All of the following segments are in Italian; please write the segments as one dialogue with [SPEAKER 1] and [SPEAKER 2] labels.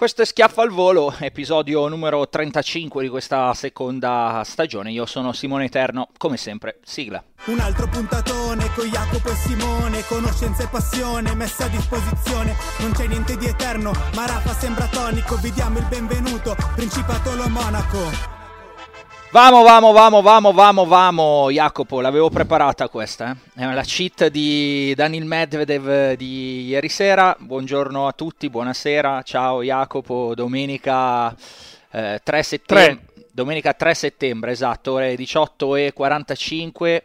[SPEAKER 1] Questo è Schiaffo al Volo, episodio numero 35 di questa seconda stagione. Io sono Simone Eterno, come sempre, sigla.
[SPEAKER 2] Un altro puntatone con Jacopo e Simone, conoscenza e passione messa a disposizione. Non c'è niente di eterno, ma Rafa sembra tonico. Vi diamo il benvenuto, Principato lo Monaco.
[SPEAKER 1] Vamo, vamo, vamo, vamo, vamo, vamo, Jacopo, l'avevo preparata questa, eh? è la cheat di Daniel Medvedev di ieri sera, buongiorno a tutti, buonasera, ciao Jacopo, domenica eh, 3 settembre, domenica 3 settembre, esatto, ore 18 e 45,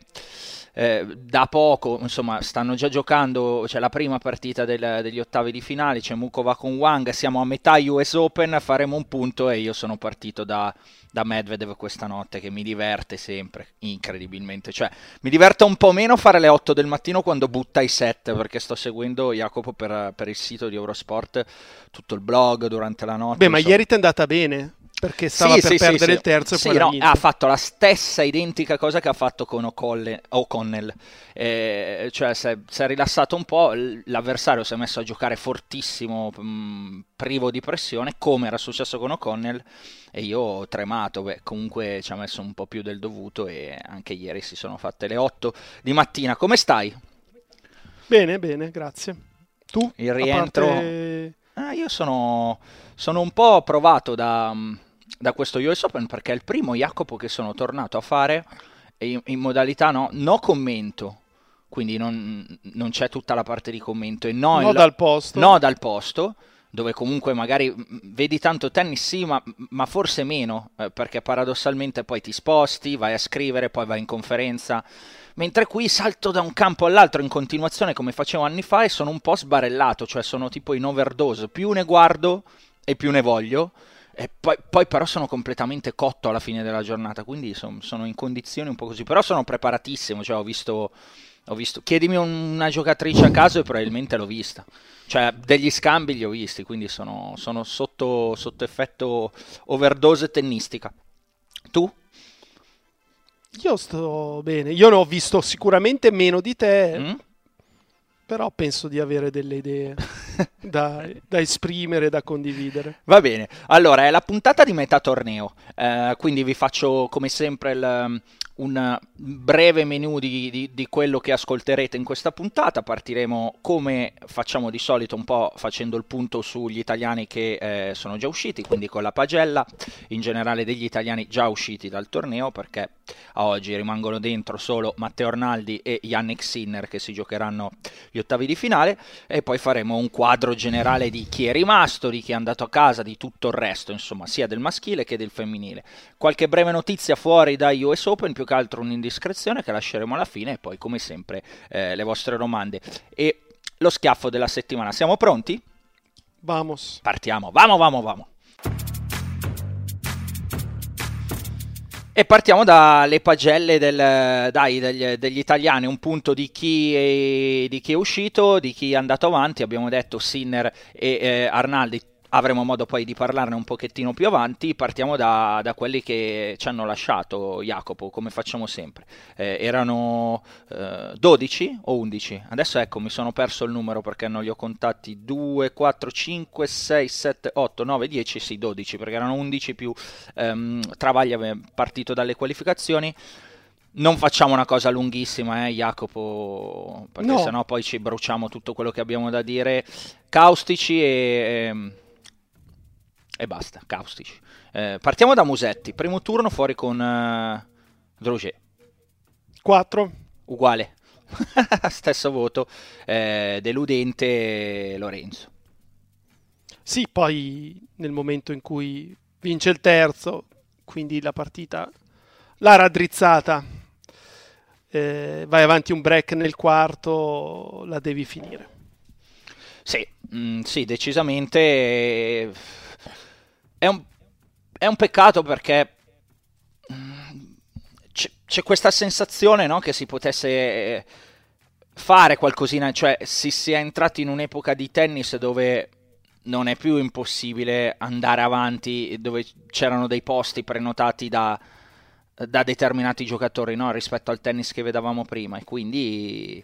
[SPEAKER 1] eh, da poco, insomma, stanno già giocando, c'è la prima partita del, degli ottavi di finale, c'è Mukova con Wang, siamo a metà US Open, faremo un punto e io sono partito da da Medvedev questa notte che mi diverte sempre, incredibilmente. Cioè, mi diverte un po' meno fare le 8 del mattino quando butta i set, perché sto seguendo Jacopo per, per il sito di Eurosport, tutto il blog durante la notte.
[SPEAKER 3] Beh, ma ieri ti è andata bene perché stava
[SPEAKER 1] sì,
[SPEAKER 3] per
[SPEAKER 1] sì,
[SPEAKER 3] perdere
[SPEAKER 1] sì,
[SPEAKER 3] il terzo e poi
[SPEAKER 1] no,
[SPEAKER 3] ha
[SPEAKER 1] fatto la stessa identica cosa che ha fatto con O'Colle- O'Connell eh, cioè si è, si è rilassato un po' l'avversario si è messo a giocare fortissimo mh, privo di pressione come era successo con O'Connell e io ho tremato beh, comunque ci ha messo un po' più del dovuto e anche ieri si sono fatte le 8 di mattina come stai?
[SPEAKER 3] Bene, bene, grazie. Tu?
[SPEAKER 1] il rientro
[SPEAKER 3] parte-
[SPEAKER 1] Ah, io sono, sono un po' provato da, da questo US Open perché è il primo Jacopo che sono tornato a fare in, in modalità no, no commento, quindi non, non c'è tutta la parte di commento e no,
[SPEAKER 3] No
[SPEAKER 1] il-
[SPEAKER 3] dal posto.
[SPEAKER 1] no dal posto, dove comunque magari vedi tanto tennis sì, ma, ma forse meno, eh, perché paradossalmente poi ti sposti, vai a scrivere, poi vai in conferenza, mentre qui salto da un campo all'altro in continuazione come facevo anni fa e sono un po' sbarellato, cioè sono tipo in overdose, più ne guardo e più ne voglio. E poi, poi però sono completamente cotto alla fine della giornata, quindi son- sono in condizioni un po' così. Però sono preparatissimo, cioè ho visto, ho visto... Chiedimi un- una giocatrice a caso e probabilmente l'ho vista. Cioè degli scambi li ho visti, quindi sono, sono sotto, sotto effetto overdose tennistica. Tu?
[SPEAKER 3] Io sto bene. Io ne ho visto sicuramente meno di te,
[SPEAKER 1] Mm?
[SPEAKER 3] Però penso di avere delle idee da, da esprimere, da condividere.
[SPEAKER 1] Va bene, allora è la puntata di metà torneo, eh, quindi vi faccio come sempre il, un breve menu di, di- di quello che ascolterete in questa puntata. Partiremo come facciamo di solito, un po' facendo il punto sugli italiani che eh, sono già usciti, quindi con la pagella, in generale degli italiani già usciti dal torneo, perché a oggi rimangono dentro solo Matteo Arnaldi e Yannick Sinner che si giocheranno gli ottavi di finale e poi faremo un quadro generale di chi è rimasto, di chi è andato a casa, di tutto il resto, insomma, sia del maschile che del femminile. Qualche breve notizia fuori dai US Open, più che altro un'indiscrezione che lasceremo alla fine e poi come sempre eh, le vostre domande e lo schiaffo della settimana. Siamo pronti?
[SPEAKER 3] Vamos.
[SPEAKER 1] Partiamo, vamo, vamo, vamo. E partiamo dalle pagelle del- dai, degli, degli italiani, un punto di chi, è, di chi è uscito, di chi è andato avanti, abbiamo detto Sinner e eh, Arnaldi, avremo modo poi di parlarne un pochettino più avanti, partiamo da, da quelli che ci hanno lasciato Jacopo, come facciamo sempre. Eh, erano eh, 12 o 11? Adesso ecco, mi sono perso il numero perché non li ho contati 2, 4, 5, 6, 7, 8, 9, 10, sì 12 perché erano 11 più ehm, Travaglia partito dalle qualificazioni. non facciamo una cosa lunghissima, eh, Jacopo, perché
[SPEAKER 3] No.
[SPEAKER 1] sennò poi ci bruciamo tutto quello che abbiamo da dire. Caustici e, ehm, e basta, caustici. Eh, partiamo da Musetti, primo turno fuori con eh, Droger,
[SPEAKER 3] 4.
[SPEAKER 1] uguale, stesso voto, eh, deludente Lorenzo.
[SPEAKER 3] Sì, poi nel momento in cui vince il terzo, quindi la partita l'ha raddrizzata, eh, vai avanti un break nel quarto, la devi finire.
[SPEAKER 1] Sì, mm, sì, decisamente eh, è un, è un peccato perché mm, c'è, c'è questa sensazione no, che si potesse eh, fare qualcosina, cioè si sia entrati in un'epoca di tennis dove non è più impossibile andare avanti, dove c'erano dei posti prenotati da, da determinati giocatori no, rispetto al tennis che vedevamo prima e quindi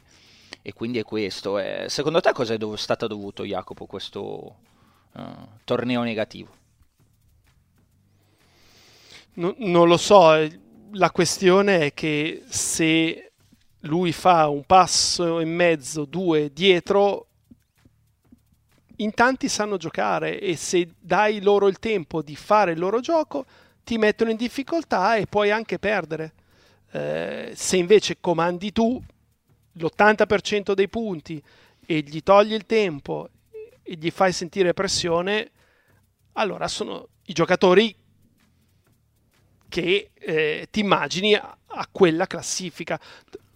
[SPEAKER 1] e quindi è questo. Eh, secondo te cosa è stato dovuto, Jacopo, questo eh, torneo negativo?
[SPEAKER 3] No- non lo so, eh, la questione è che se lui fa un passo e mezzo, due dietro, in tanti sanno giocare e se dai loro il tempo di fare il loro gioco, ti mettono in difficoltà e puoi anche perdere. Eh, se invece comandi tu l'80% dei punti e gli togli il tempo e gli fai sentire pressione, allora sono i giocatori che eh, ti immagini a, a quella classifica.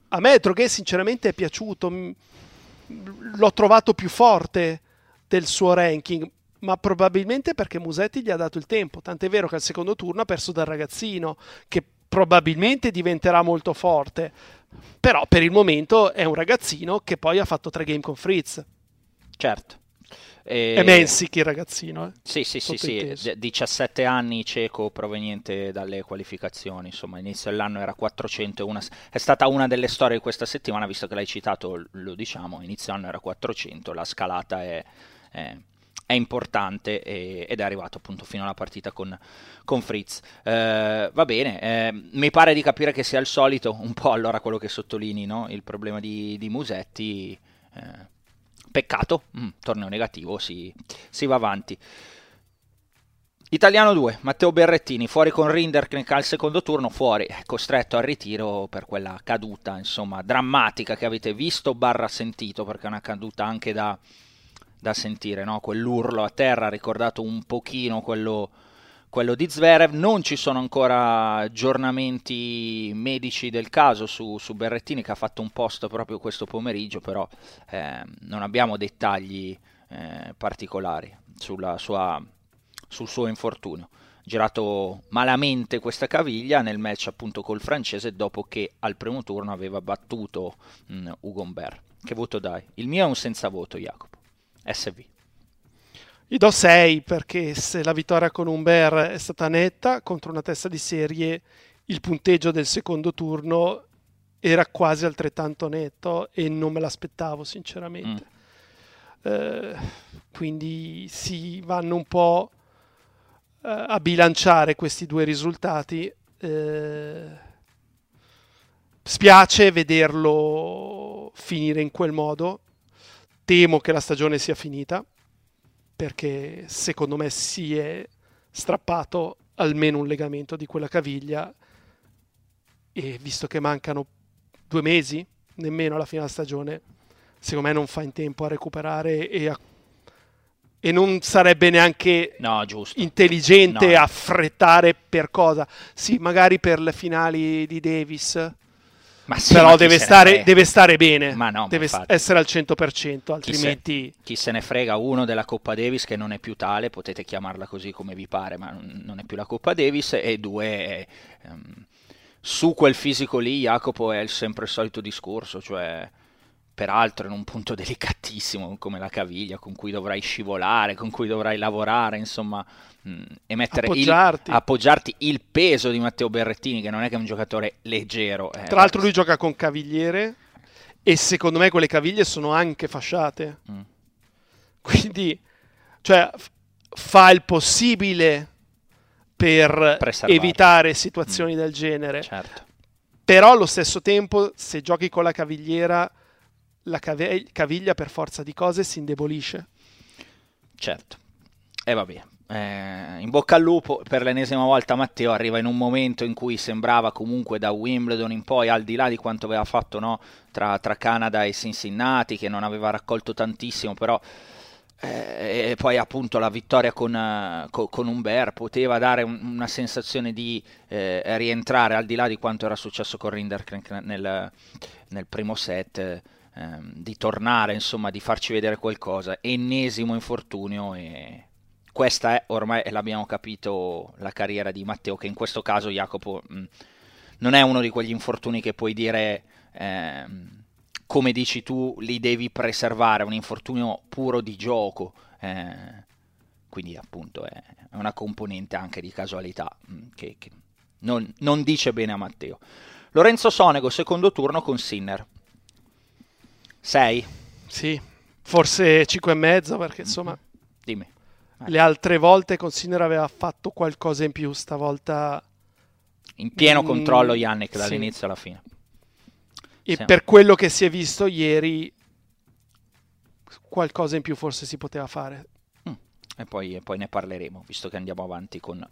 [SPEAKER 3] A me Droghe sinceramente è piaciuto, l'ho trovato più forte del suo ranking, ma probabilmente perché Musetti gli ha dato il tempo, tant'è vero che al secondo turno ha perso dal ragazzino, che probabilmente diventerà molto forte, però per il momento è un ragazzino che poi ha fatto tre game con Fritz.
[SPEAKER 1] Certo. E...
[SPEAKER 3] È Mensic il ragazzino, eh.
[SPEAKER 1] Sì, sì, sì, sì,
[SPEAKER 3] Sottointeso.
[SPEAKER 1] d- 17 anni cieco proveniente dalle qualificazioni, insomma inizio dell'anno era 400, e una- è stata una delle storie di questa settimana, visto che l'hai citato, lo diciamo, inizio anno era 400, la scalata è, è- è importante e- ed è arrivato appunto fino alla partita con, con Fritz. Eh, va bene, eh, mi pare di capire che sia il solito, un po' allora quello che sottolinei, no? il problema di, di Musetti. eh, Peccato, mm, torneo negativo, si, si va avanti. Italiano 2, Matteo Berrettini, fuori con Rinderknecht al secondo turno, fuori, eh, costretto al ritiro per quella caduta, insomma, drammatica che avete visto barra sentito, perché è una caduta anche da, da sentire, no? Quell'urlo a terra ricordato un pochino quello, quello di Zverev. Non ci sono ancora aggiornamenti medici del caso su, su Berrettini, che ha fatto un post proprio questo pomeriggio, però eh, non abbiamo dettagli eh, particolari sulla sua sul suo infortunio. Girato malamente questa caviglia nel match appunto col francese dopo che al primo turno aveva battuto mh, Ugo Humbert. Che voto dai? Il mio è un senza voto, Jacopo. SV.
[SPEAKER 3] Gli do 6 perché se la vittoria con Umber è stata netta contro una testa di serie, il punteggio del secondo turno era quasi altrettanto netto e non me l'aspettavo sinceramente. Eh, quindi si vanno un po' eh, a bilanciare questi due risultati. Eh, spiace vederlo finire in quel modo. Temo che la stagione sia finita perché secondo me si è strappato almeno un legamento di quella caviglia e visto che mancano due mesi, nemmeno alla fine della stagione, secondo me non fa in tempo a recuperare e, a- e non sarebbe neanche
[SPEAKER 1] No,
[SPEAKER 3] intelligente
[SPEAKER 1] No.
[SPEAKER 3] affrettare per cosa? Sì, magari per le finali di Davis,
[SPEAKER 1] Ma sì,
[SPEAKER 3] però
[SPEAKER 1] ma
[SPEAKER 3] deve stare, deve stare bene,
[SPEAKER 1] Ma no,
[SPEAKER 3] deve essere al 100%,
[SPEAKER 1] Chi se-
[SPEAKER 3] altrimenti...
[SPEAKER 1] chi se ne frega uno della Coppa Davis che non è più tale, potete chiamarla così come vi pare, ma non è più la Coppa Davis e due ehm, su quel fisico lì Jacopo è il- sempre il solito discorso, cioè peraltro in un punto delicatissimo come la caviglia con cui dovrai scivolare, con cui dovrai lavorare, insomma, e mettere il-
[SPEAKER 3] Appoggiarti.
[SPEAKER 1] appoggiarti il peso di Matteo Berrettini che non è che è un giocatore leggero. eh,
[SPEAKER 3] Tra l'altro lui gioca con cavigliere e secondo me quelle caviglie sono anche fasciate.
[SPEAKER 1] Mm.
[SPEAKER 3] Quindi, cioè, fa il possibile per evitare situazioni del genere.
[SPEAKER 1] Certo.
[SPEAKER 3] però allo stesso tempo se giochi con la cavigliera la cave- caviglia per forza di cose si indebolisce.
[SPEAKER 1] Certo. E va bene. Eh, in bocca al lupo per l'ennesima volta Matteo arriva in un momento in cui sembrava comunque da Wimbledon in poi al di là di quanto aveva fatto no, tra, tra, Canada e Cincinnati che non aveva raccolto tantissimo però eh, e poi appunto la vittoria con, uh, co, con Umber poteva dare un, una sensazione di eh, rientrare al di là di quanto era successo con Rinderkrank nel, nel primo set eh, di tornare insomma di farci vedere qualcosa. Ennesimo infortunio e questa è ormai l'abbiamo capito la carriera di Matteo che in questo caso Jacopo mh, non è uno di quegli infortuni che puoi dire eh, come dici tu li devi preservare un infortunio puro di gioco eh, quindi appunto è una componente anche di casualità mh, che, che non, non, dice bene a Matteo. Lorenzo Sonego secondo turno con Sinner. 6
[SPEAKER 3] sì forse 5 e mezzo perché insomma mm-hmm.
[SPEAKER 1] dimmi
[SPEAKER 3] le altre volte Consigliere aveva fatto qualcosa in più, stavolta...
[SPEAKER 1] In pieno mm, controllo Yannick dall'inizio sì. alla fine.
[SPEAKER 3] E sì. per quello che si è visto ieri, qualcosa in più forse si poteva fare.
[SPEAKER 1] Mm. E, poi, e poi ne parleremo, visto che andiamo avanti con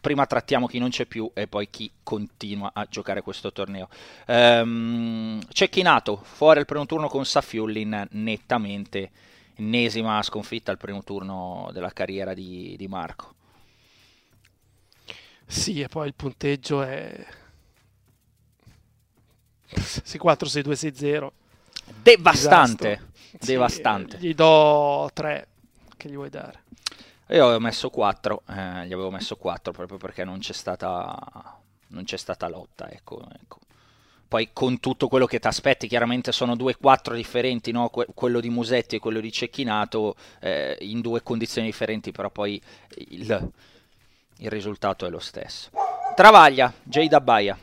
[SPEAKER 1] prima trattiamo chi non c'è più e poi chi continua a giocare questo torneo. Um, Cecchinato, fuori al primo turno con Safiullin, nettamente ennesima sconfitta al primo turno della carriera di, di Marco.
[SPEAKER 3] Sì, e poi il punteggio è 6-4, 6-2, 6-0.
[SPEAKER 1] Devastante, Disastro. devastante.
[SPEAKER 3] Sì, gli do 3, che gli vuoi dare?
[SPEAKER 1] Io avevo messo 4, eh, gli avevo messo 4 proprio perché non c'è stata, non c'è stata lotta, ecco, ecco poi con tutto quello che ti aspetti, chiaramente sono due quattro differenti, no? que- quello di Musetti e quello di Cecchinato, eh, in due condizioni differenti, però poi il, il risultato è lo stesso. Travaglia, Jade Baia.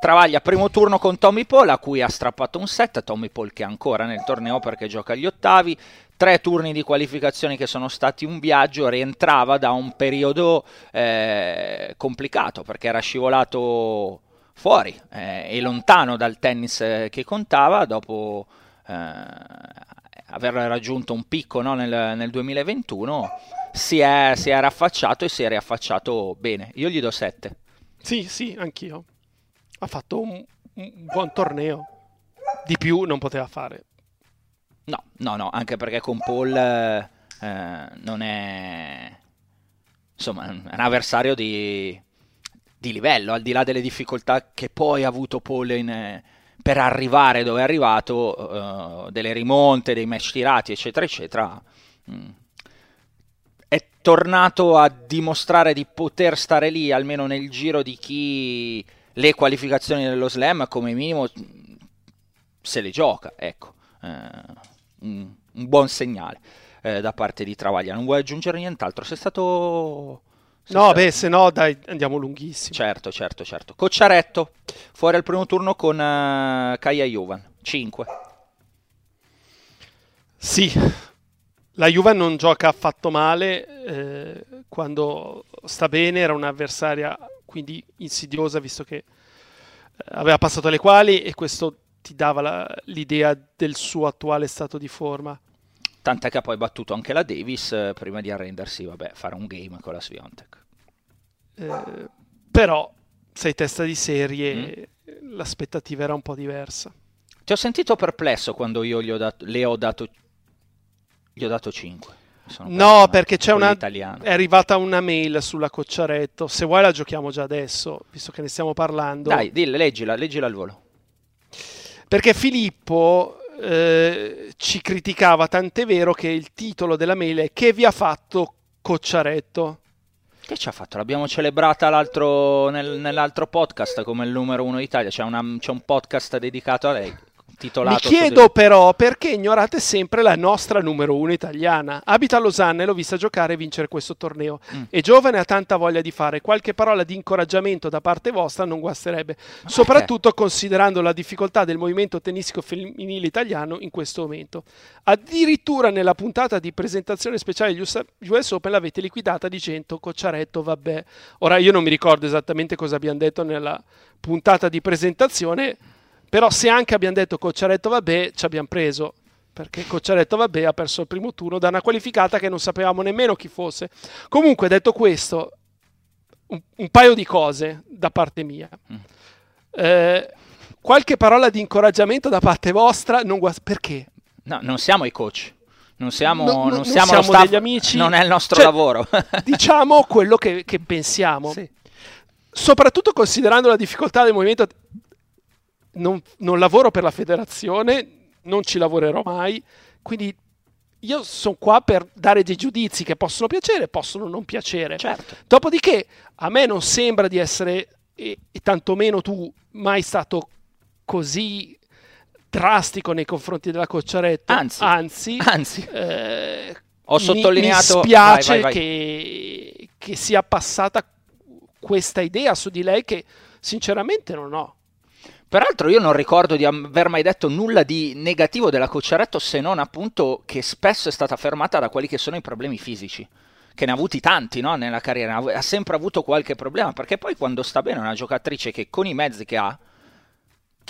[SPEAKER 1] Travaglia primo turno con Tommy Paul, a cui ha strappato un set, Tommy Paul che è ancora nel torneo perché gioca agli ottavi, tre turni di qualificazione che sono stati un viaggio, rientrava da un periodo eh, complicato perché era scivolato fuori eh, e lontano dal tennis eh, che contava dopo eh, aver raggiunto un picco no, nel, nel, 2021 si è, si è raffacciato e si è riaffacciato bene. Io gli do 7
[SPEAKER 3] sì sì anch'io. Ha fatto un, un buon torneo. Di più non poteva fare.
[SPEAKER 1] No no no anche perché con Paul eh, non è insomma un avversario di di livello, al di là delle difficoltà che poi ha avuto Paul eh, per arrivare dove è arrivato, uh, delle rimonte, dei match tirati, eccetera, eccetera. Mm. È tornato a dimostrare di poter stare lì, almeno nel giro di chi le qualificazioni dello slam, come minimo, se le gioca. Ecco, uh, un, un, buon segnale uh, da parte di Travaglia. Non vuoi aggiungere nient'altro? Sei stato
[SPEAKER 3] No, beh, se no, dai, andiamo lunghissimo.
[SPEAKER 1] Certo, certo, certo. Cocciaretto, fuori al primo turno con uh, Kaya Juvan, 5.
[SPEAKER 3] Sì, la Juve non gioca affatto male, eh, quando sta bene era un'avversaria quindi insidiosa visto che eh, aveva passato le quali e questo ti dava la, l'idea del suo attuale stato di forma.
[SPEAKER 1] Tant'è che ha poi battuto anche la Davis eh, prima di arrendersi, vabbè, fare un game con la Sviontek.
[SPEAKER 3] Eh, però sei testa di serie, mm. l'aspettativa era un po' diversa.
[SPEAKER 1] Ti ho sentito perplesso quando io gli ho dato, le ho dato, gli ho dato 5.
[SPEAKER 3] no, perché c'è una, è arrivata una mail sulla Cocciaretto. Se vuoi la giochiamo già adesso, visto che ne stiamo parlando.
[SPEAKER 1] Dai, dille, leggila, leggila al volo.
[SPEAKER 3] Perché Filippo eh, ci criticava, tant'è vero che il titolo della mail è Che vi ha fatto Cocciaretto?
[SPEAKER 1] Che ci ha fatto? L'abbiamo celebrata nel, nell'altro podcast come il numero uno d'Italia. C'è, una, c'è un podcast dedicato a lei. Titolato.
[SPEAKER 3] Mi chiedo però perché ignorate sempre la nostra numero uno italiana. Abita a Losanna e l'ho vista giocare e vincere questo torneo. Mm. È giovane ha tanta voglia di fare. Qualche parola di incoraggiamento da parte vostra non guasterebbe. Ma soprattutto perché? considerando la difficoltà del movimento tennistico femminile italiano in questo momento. Addirittura nella puntata di presentazione speciale degli US Open l'avete liquidata dicendo Cocciaretto, vabbè. Ora io non mi ricordo esattamente cosa abbiamo detto nella puntata di presentazione, però se anche abbiamo detto Cocciaretto, vabbè, ci abbiamo preso perché Cocciaretto vabbè ha perso il primo turno da una qualificata che non sapevamo nemmeno chi fosse. Comunque detto questo, un, un paio di cose da parte mia. Mm. Eh, qualche parola di incoraggiamento da parte vostra, non guas- perché?
[SPEAKER 1] No, non siamo i coach. Non siamo, no, non, non siamo, siamo staff, degli amici. Non è il nostro cioè, lavoro.
[SPEAKER 3] diciamo quello che, che pensiamo. Sì. Soprattutto considerando la difficoltà del movimento. Non, non lavoro per la federazione, non ci lavorerò mai. Quindi io sono qua per dare dei giudizi che possono piacere, possono non piacere.
[SPEAKER 1] Certo.
[SPEAKER 3] Dopodiché a me non sembra di essere, e, e tantomeno tu, mai stato così drastico nei confronti della Cocciaretto.
[SPEAKER 1] Anzi,
[SPEAKER 3] anzi,
[SPEAKER 1] anzi. Eh, ho sottolineato.
[SPEAKER 3] Mi spiace vai, vai, vai. Che, che sia passata questa idea su di lei che sinceramente non ho.
[SPEAKER 1] Peraltro io non ricordo di aver mai detto nulla di negativo della Cocciaretto se non appunto che spesso è stata fermata da quelli che sono i problemi fisici che ne ha avuti tanti no? nella carriera, ha sempre avuto qualche problema, perché poi quando sta bene è una giocatrice che con i mezzi che ha,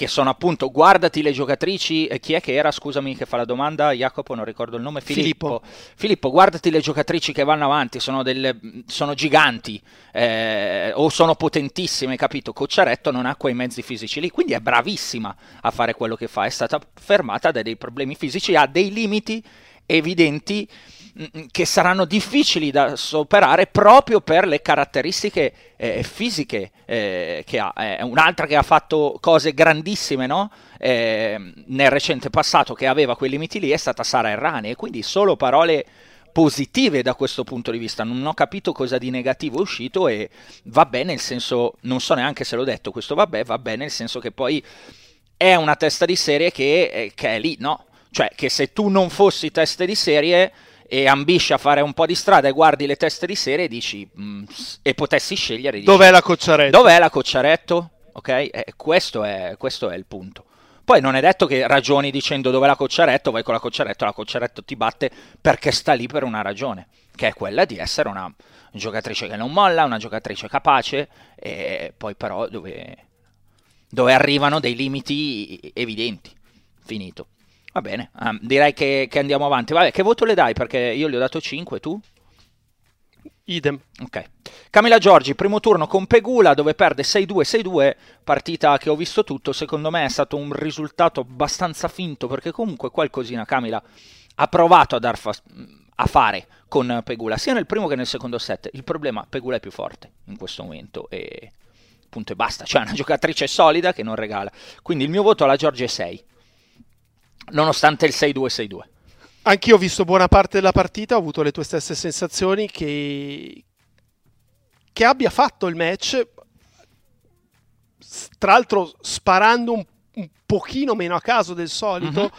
[SPEAKER 1] che sono appunto guardati le giocatrici, eh, chi è che era, scusami che fa la domanda, Jacopo non ricordo il nome, Filippo. Filippo, Filippo guardati le giocatrici che vanno avanti, sono, delle, sono giganti eh, o sono potentissime, capito? Cocciaretto non ha quei mezzi fisici lì, quindi è bravissima a fare quello che fa, è stata fermata da dei problemi fisici, ha dei limiti evidenti che saranno difficili da superare proprio per le caratteristiche eh, fisiche eh, che ha. È un'altra che ha fatto cose grandissime no? eh, nel recente passato che aveva quei limiti lì è stata Sara Errani e quindi solo parole positive da questo punto di vista. Non ho capito cosa di negativo è uscito e va bene nel senso, non so neanche se l'ho detto, questo vabbè, va bene nel senso che poi è una testa di serie che, eh, che è lì, no? Cioè che se tu non fossi testa di serie e ambisci a fare un po' di strada e guardi le teste di serie e dici mm, e potessi scegliere dici,
[SPEAKER 3] dov'è la Cocciaretto
[SPEAKER 1] dov'è la Cocciaretto? ok? Eh, questo, è, questo è il punto. Poi non è detto che ragioni dicendo dov'è la Cocciaretto? vai con la Cocciaretto la Cocciaretto ti batte perché sta lì per una ragione che è quella di essere una giocatrice che non molla una giocatrice capace e poi però dove, dove arrivano dei limiti evidenti. Finito Va bene, um, direi che, che, andiamo avanti. Vabbè, che voto le dai? Perché io gli ho dato 5, tu?
[SPEAKER 3] Idem.
[SPEAKER 1] Ok. Camila Giorgi, primo turno con Pegula dove perde 6-2-6-2, partita che ho visto tutto, secondo me è stato un risultato abbastanza finto perché comunque qualcosina Camila ha provato a, fa- a fare con Pegula, sia nel primo che nel secondo set. Il problema, Pegula è più forte in questo momento e punto e basta, cioè è una giocatrice solida che non regala. Quindi il mio voto alla Giorgi è 6 nonostante il 6-2-6-2.
[SPEAKER 3] Anch'io ho visto buona parte della partita, ho avuto le tue stesse sensazioni che, che abbia fatto il match, tra l'altro sparando un, un pochino meno a caso del solito. Uh-huh.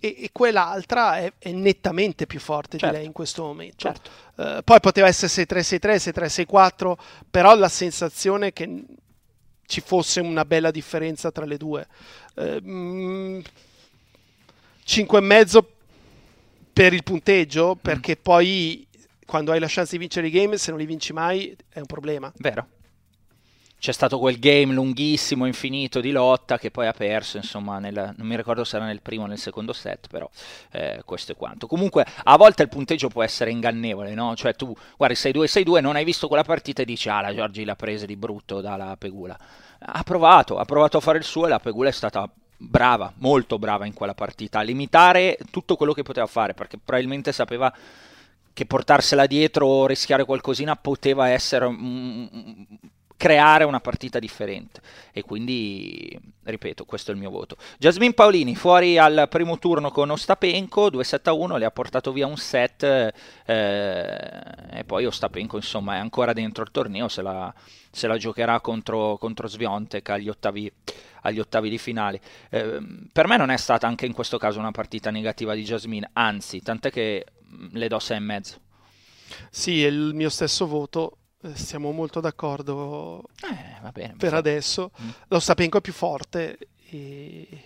[SPEAKER 3] E, e, quell'altra è, è, nettamente più forte certo. di lei in questo momento.
[SPEAKER 1] Certo.
[SPEAKER 3] Uh, poi poteva essere 6-3-6-3, 6-3-6-4, però la sensazione che ci fosse una bella differenza tra le due. Uh, mh, 5,5 per il punteggio, mm. perché poi quando hai la chance di vincere i game, se non li vinci mai, è un problema.
[SPEAKER 1] Vero. C'è stato quel game lunghissimo, infinito di lotta che poi ha perso, insomma, nel, non mi ricordo se era nel primo o nel secondo set, però eh, questo è quanto. Comunque, a volte il punteggio può essere ingannevole, no? Cioè tu guardi 6-2-6-2, non hai visto quella partita e dici, ah, la Giorgi l'ha presa di brutto dalla Pegula. Ha provato, ha provato a fare il suo e la Pegula è stata brava, molto brava in quella partita, a limitare tutto quello che poteva fare, perché probabilmente sapeva che portarsela dietro o rischiare qualcosina poteva essere creare una partita differente. E quindi ripeto questo è il mio voto. Jasmine Paolini fuori al primo turno con Ostapenko 2 1 le ha portato via un set eh, e poi Ostapenko insomma è ancora dentro il torneo se la, se la giocherà contro, contro Sviontek agli ottavi, agli ottavi di finale. Eh, per me non è stata anche in questo caso una partita negativa di Jasmine anzi tant'è che mm, le do 6 e mezzo.
[SPEAKER 3] Sì, è il mio stesso voto siamo molto d'accordo
[SPEAKER 1] eh, bene,
[SPEAKER 3] per adesso. Mm. Lo Stapenko è più forte e,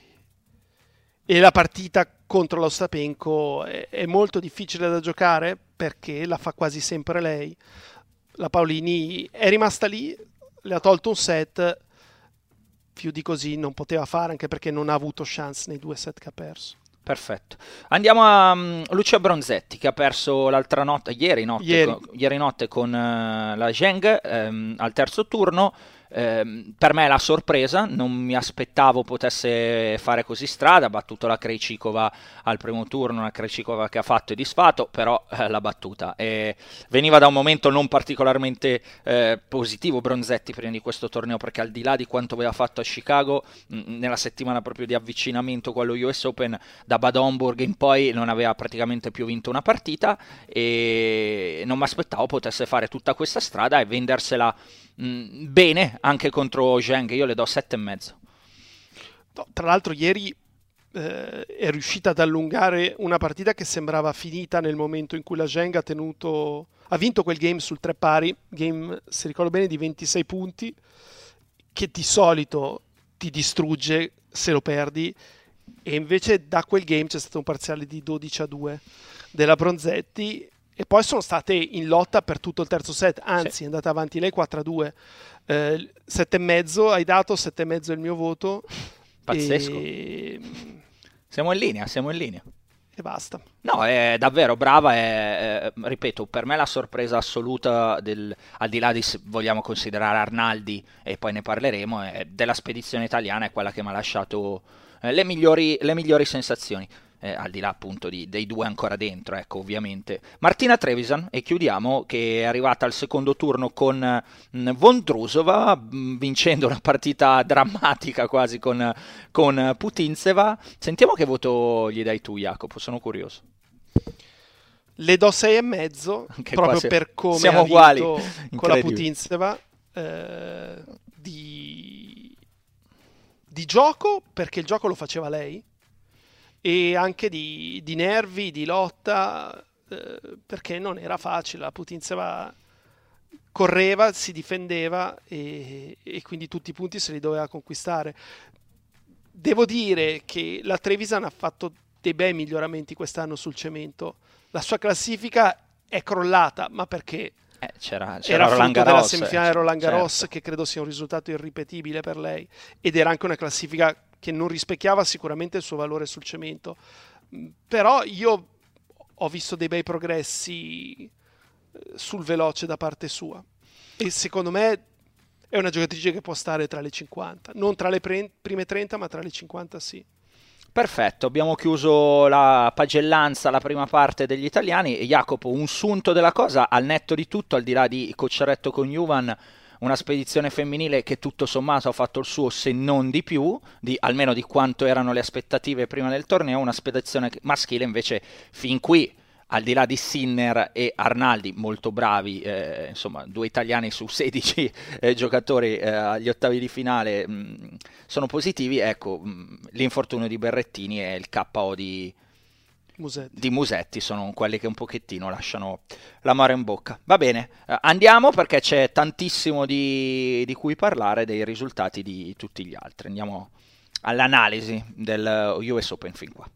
[SPEAKER 3] e la partita contro lo Stapenko è, è, molto difficile da giocare perché la fa quasi sempre lei. La Paolini è rimasta lì, le ha tolto un set, più di così non poteva fare anche perché non ha avuto chance nei due set che ha perso.
[SPEAKER 1] Perfetto. Andiamo a um, Lucia Bronzetti che ha perso l'altra notte, ieri notte, ieri. Con, ieri notte con uh, la Zheng um, al terzo turno eh, per me è la sorpresa, non mi aspettavo potesse fare così strada, ha battuto la Krejcikova al primo turno, una Krejcikova che ha fatto e disfatto, però eh, l'ha battuta. E veniva da un momento non particolarmente eh, positivo Bronzetti prima di questo torneo, perché al di là di quanto aveva fatto a Chicago, mh, nella settimana proprio di avvicinamento con lo US Open, da Bad Homburg in poi non aveva praticamente più vinto una partita e non mi aspettavo potesse fare tutta questa strada e vendersela mh, bene anche contro Zheng, io le do 7,5.
[SPEAKER 3] No, tra l'altro ieri eh, è riuscita ad allungare una partita che sembrava finita nel momento in cui la Zheng ha tenuto ha vinto quel game sul tre pari, game se ricordo bene di 26 punti che di solito ti distrugge se lo perdi e invece da quel game c'è stato un parziale di 12 a 2 della Bronzetti e poi sono state in lotta per tutto il terzo set, anzi sì. è andata avanti lei 4-2. Eh, 7,5 hai dato, 7,5 è il mio voto.
[SPEAKER 1] Pazzesco. E... Siamo in linea, siamo in linea.
[SPEAKER 3] E basta.
[SPEAKER 1] No, è davvero brava, è, è, ripeto, per me la sorpresa assoluta, del, al di là di se vogliamo considerare Arnaldi, e poi ne parleremo, è, della spedizione italiana è quella che mi ha lasciato eh, le, migliori, le migliori sensazioni eh, al di là appunto di, dei due ancora dentro, ecco, ovviamente. Martina Trevisan, e chiudiamo, che è arrivata al secondo turno con mh, mm, Vondrusova, mh, mm, vincendo una partita drammatica quasi con, con Putinzeva. Sentiamo che voto gli dai tu, Jacopo, sono curioso.
[SPEAKER 3] Le do sei e mezzo, Anche proprio si... per come siamo ha uguali. con la Putinzeva. Eh, di... di gioco, perché il gioco lo faceva lei e anche di, di nervi, di lotta, eh, perché non era facile. La Putinzeva correva, si difendeva e, e, quindi tutti i punti se li doveva conquistare. Devo dire che la Trevisan ha fatto dei bei miglioramenti quest'anno sul cemento. La sua classifica è crollata, ma perché
[SPEAKER 1] eh, c'era, c'era
[SPEAKER 3] era Garros, della semifinale eh, Roland Garros certo. che credo sia un risultato irripetibile per lei ed era anche una classifica che non rispecchiava sicuramente il suo valore sul cemento. Mm, però io ho visto dei bei progressi eh, sul veloce da parte sua e secondo me è una giocatrice che può stare tra le 50, non tra le pre- prime 30 ma tra le 50 sì.
[SPEAKER 1] Perfetto, abbiamo chiuso la pagellanza, la prima parte degli italiani. Jacopo, un sunto della cosa, al netto di tutto, al di là di Cocciaretto con Juvan, una spedizione femminile che tutto sommato ha fatto il suo se non di più, di, almeno di quanto erano le aspettative prima del torneo, una spedizione maschile invece fin qui al di là di Sinner e Arnaldi, molto bravi, eh, insomma, due italiani su 16 eh, giocatori eh, agli ottavi di finale mh, mm, sono positivi, ecco, mh, mm, l'infortunio di Berrettini e il KO di,
[SPEAKER 3] Musetti.
[SPEAKER 1] di Musetti sono quelli che un pochettino lasciano l'amaro in bocca. Va bene, eh, andiamo perché c'è tantissimo di, di, cui parlare dei risultati di tutti gli altri. Andiamo all'analisi del US Open fin qua.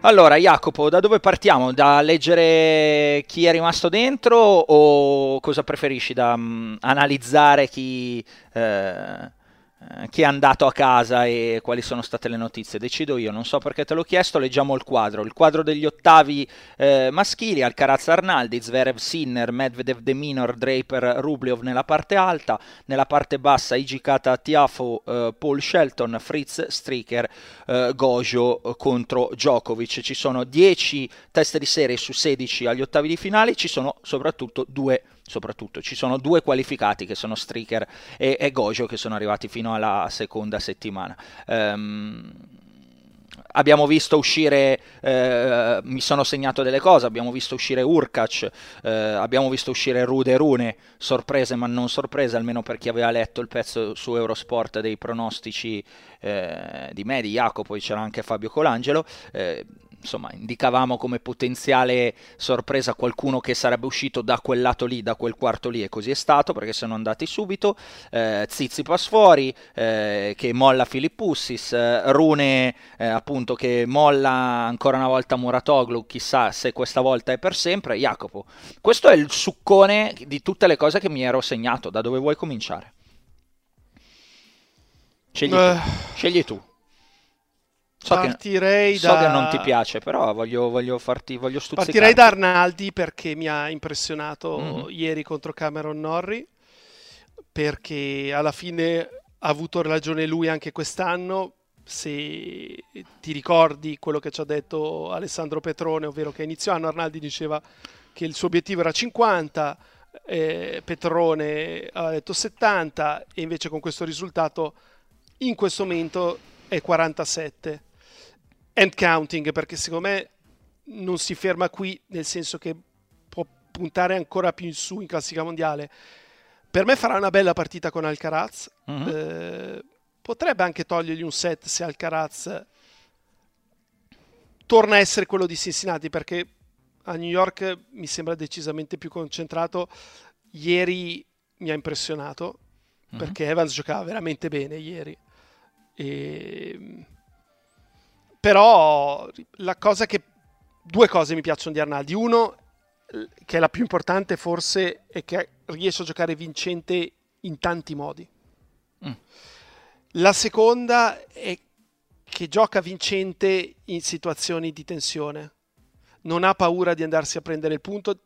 [SPEAKER 1] Allora, Jacopo, da dove partiamo? Da leggere chi è rimasto dentro o cosa preferisci? Da um, analizzare chi... Eh chi è andato a casa e quali sono state le notizie. Decido io, non so perché te l'ho chiesto, leggiamo il quadro. Il quadro degli ottavi eh, maschili, Alcaraz Arnaldi, Zverev Sinner, Medvedev De Minor, Draper Rublev nella parte alta, nella parte bassa Ijikata Tiafo, eh, Paul Shelton, Fritz Stricker, eh, Gojo contro Djokovic. Ci sono 10 teste di serie su 16 agli ottavi di finale, ci sono soprattutto due soprattutto. Ci sono due qualificati che sono Stricker e, e Gojo che sono arrivati fino alla seconda settimana. Um, abbiamo visto uscire, eh, mi sono segnato delle cose, abbiamo visto uscire Urkac, eh, abbiamo visto uscire Rude Rune, sorprese ma non sorprese, almeno per chi aveva letto il pezzo su Eurosport dei pronostici eh, di me, di Jacopo, poi c'era anche Fabio Colangelo. Insomma, indicavamo come potenziale sorpresa qualcuno che sarebbe uscito da quel lato lì, da quel quarto lì, e così è stato perché sono andati subito. Eh, Zizipas fuori, eh, che molla Filippussis, eh, Rune eh, appunto che molla ancora una volta Muratoglu, chissà se questa volta è per sempre. Jacopo, questo è il succone di tutte le cose che mi ero segnato, da dove vuoi cominciare? Scegli tu.
[SPEAKER 3] Eh.
[SPEAKER 1] Scegli tu. So
[SPEAKER 3] Partirei
[SPEAKER 1] che,
[SPEAKER 3] da...
[SPEAKER 1] so che non ti piace, però voglio, voglio farti, voglio stuzzicarti.
[SPEAKER 3] Partirei da Arnaldi perché mi ha impressionato
[SPEAKER 1] Mhm.
[SPEAKER 3] ieri contro Cameron Norrie, perché alla fine ha avuto ragione lui anche quest'anno. Se ti ricordi quello che ci ha detto Alessandro Petrone, ovvero che a inizio anno Arnaldi diceva che il suo obiettivo era 50, eh, Petrone aveva detto 70 e invece con questo risultato in questo momento è 47 and counting perché secondo me non si ferma qui nel senso che può puntare ancora più in su in classifica mondiale per me farà una bella partita con Alcaraz
[SPEAKER 1] Mhm.
[SPEAKER 3] Eh, potrebbe anche togliergli un set se Alcaraz torna a essere quello di Cincinnati perché a New York mi sembra decisamente più concentrato ieri mi ha impressionato
[SPEAKER 1] Mhm.
[SPEAKER 3] perché Evans giocava veramente bene ieri e... Però la cosa che... Due cose mi piacciono di Arnaldi. Uno, che è la più importante forse, è che riesce a giocare vincente in tanti modi.
[SPEAKER 1] Mm.
[SPEAKER 3] La seconda è che gioca vincente in situazioni di tensione. Non ha paura di andarsi a prendere il punto,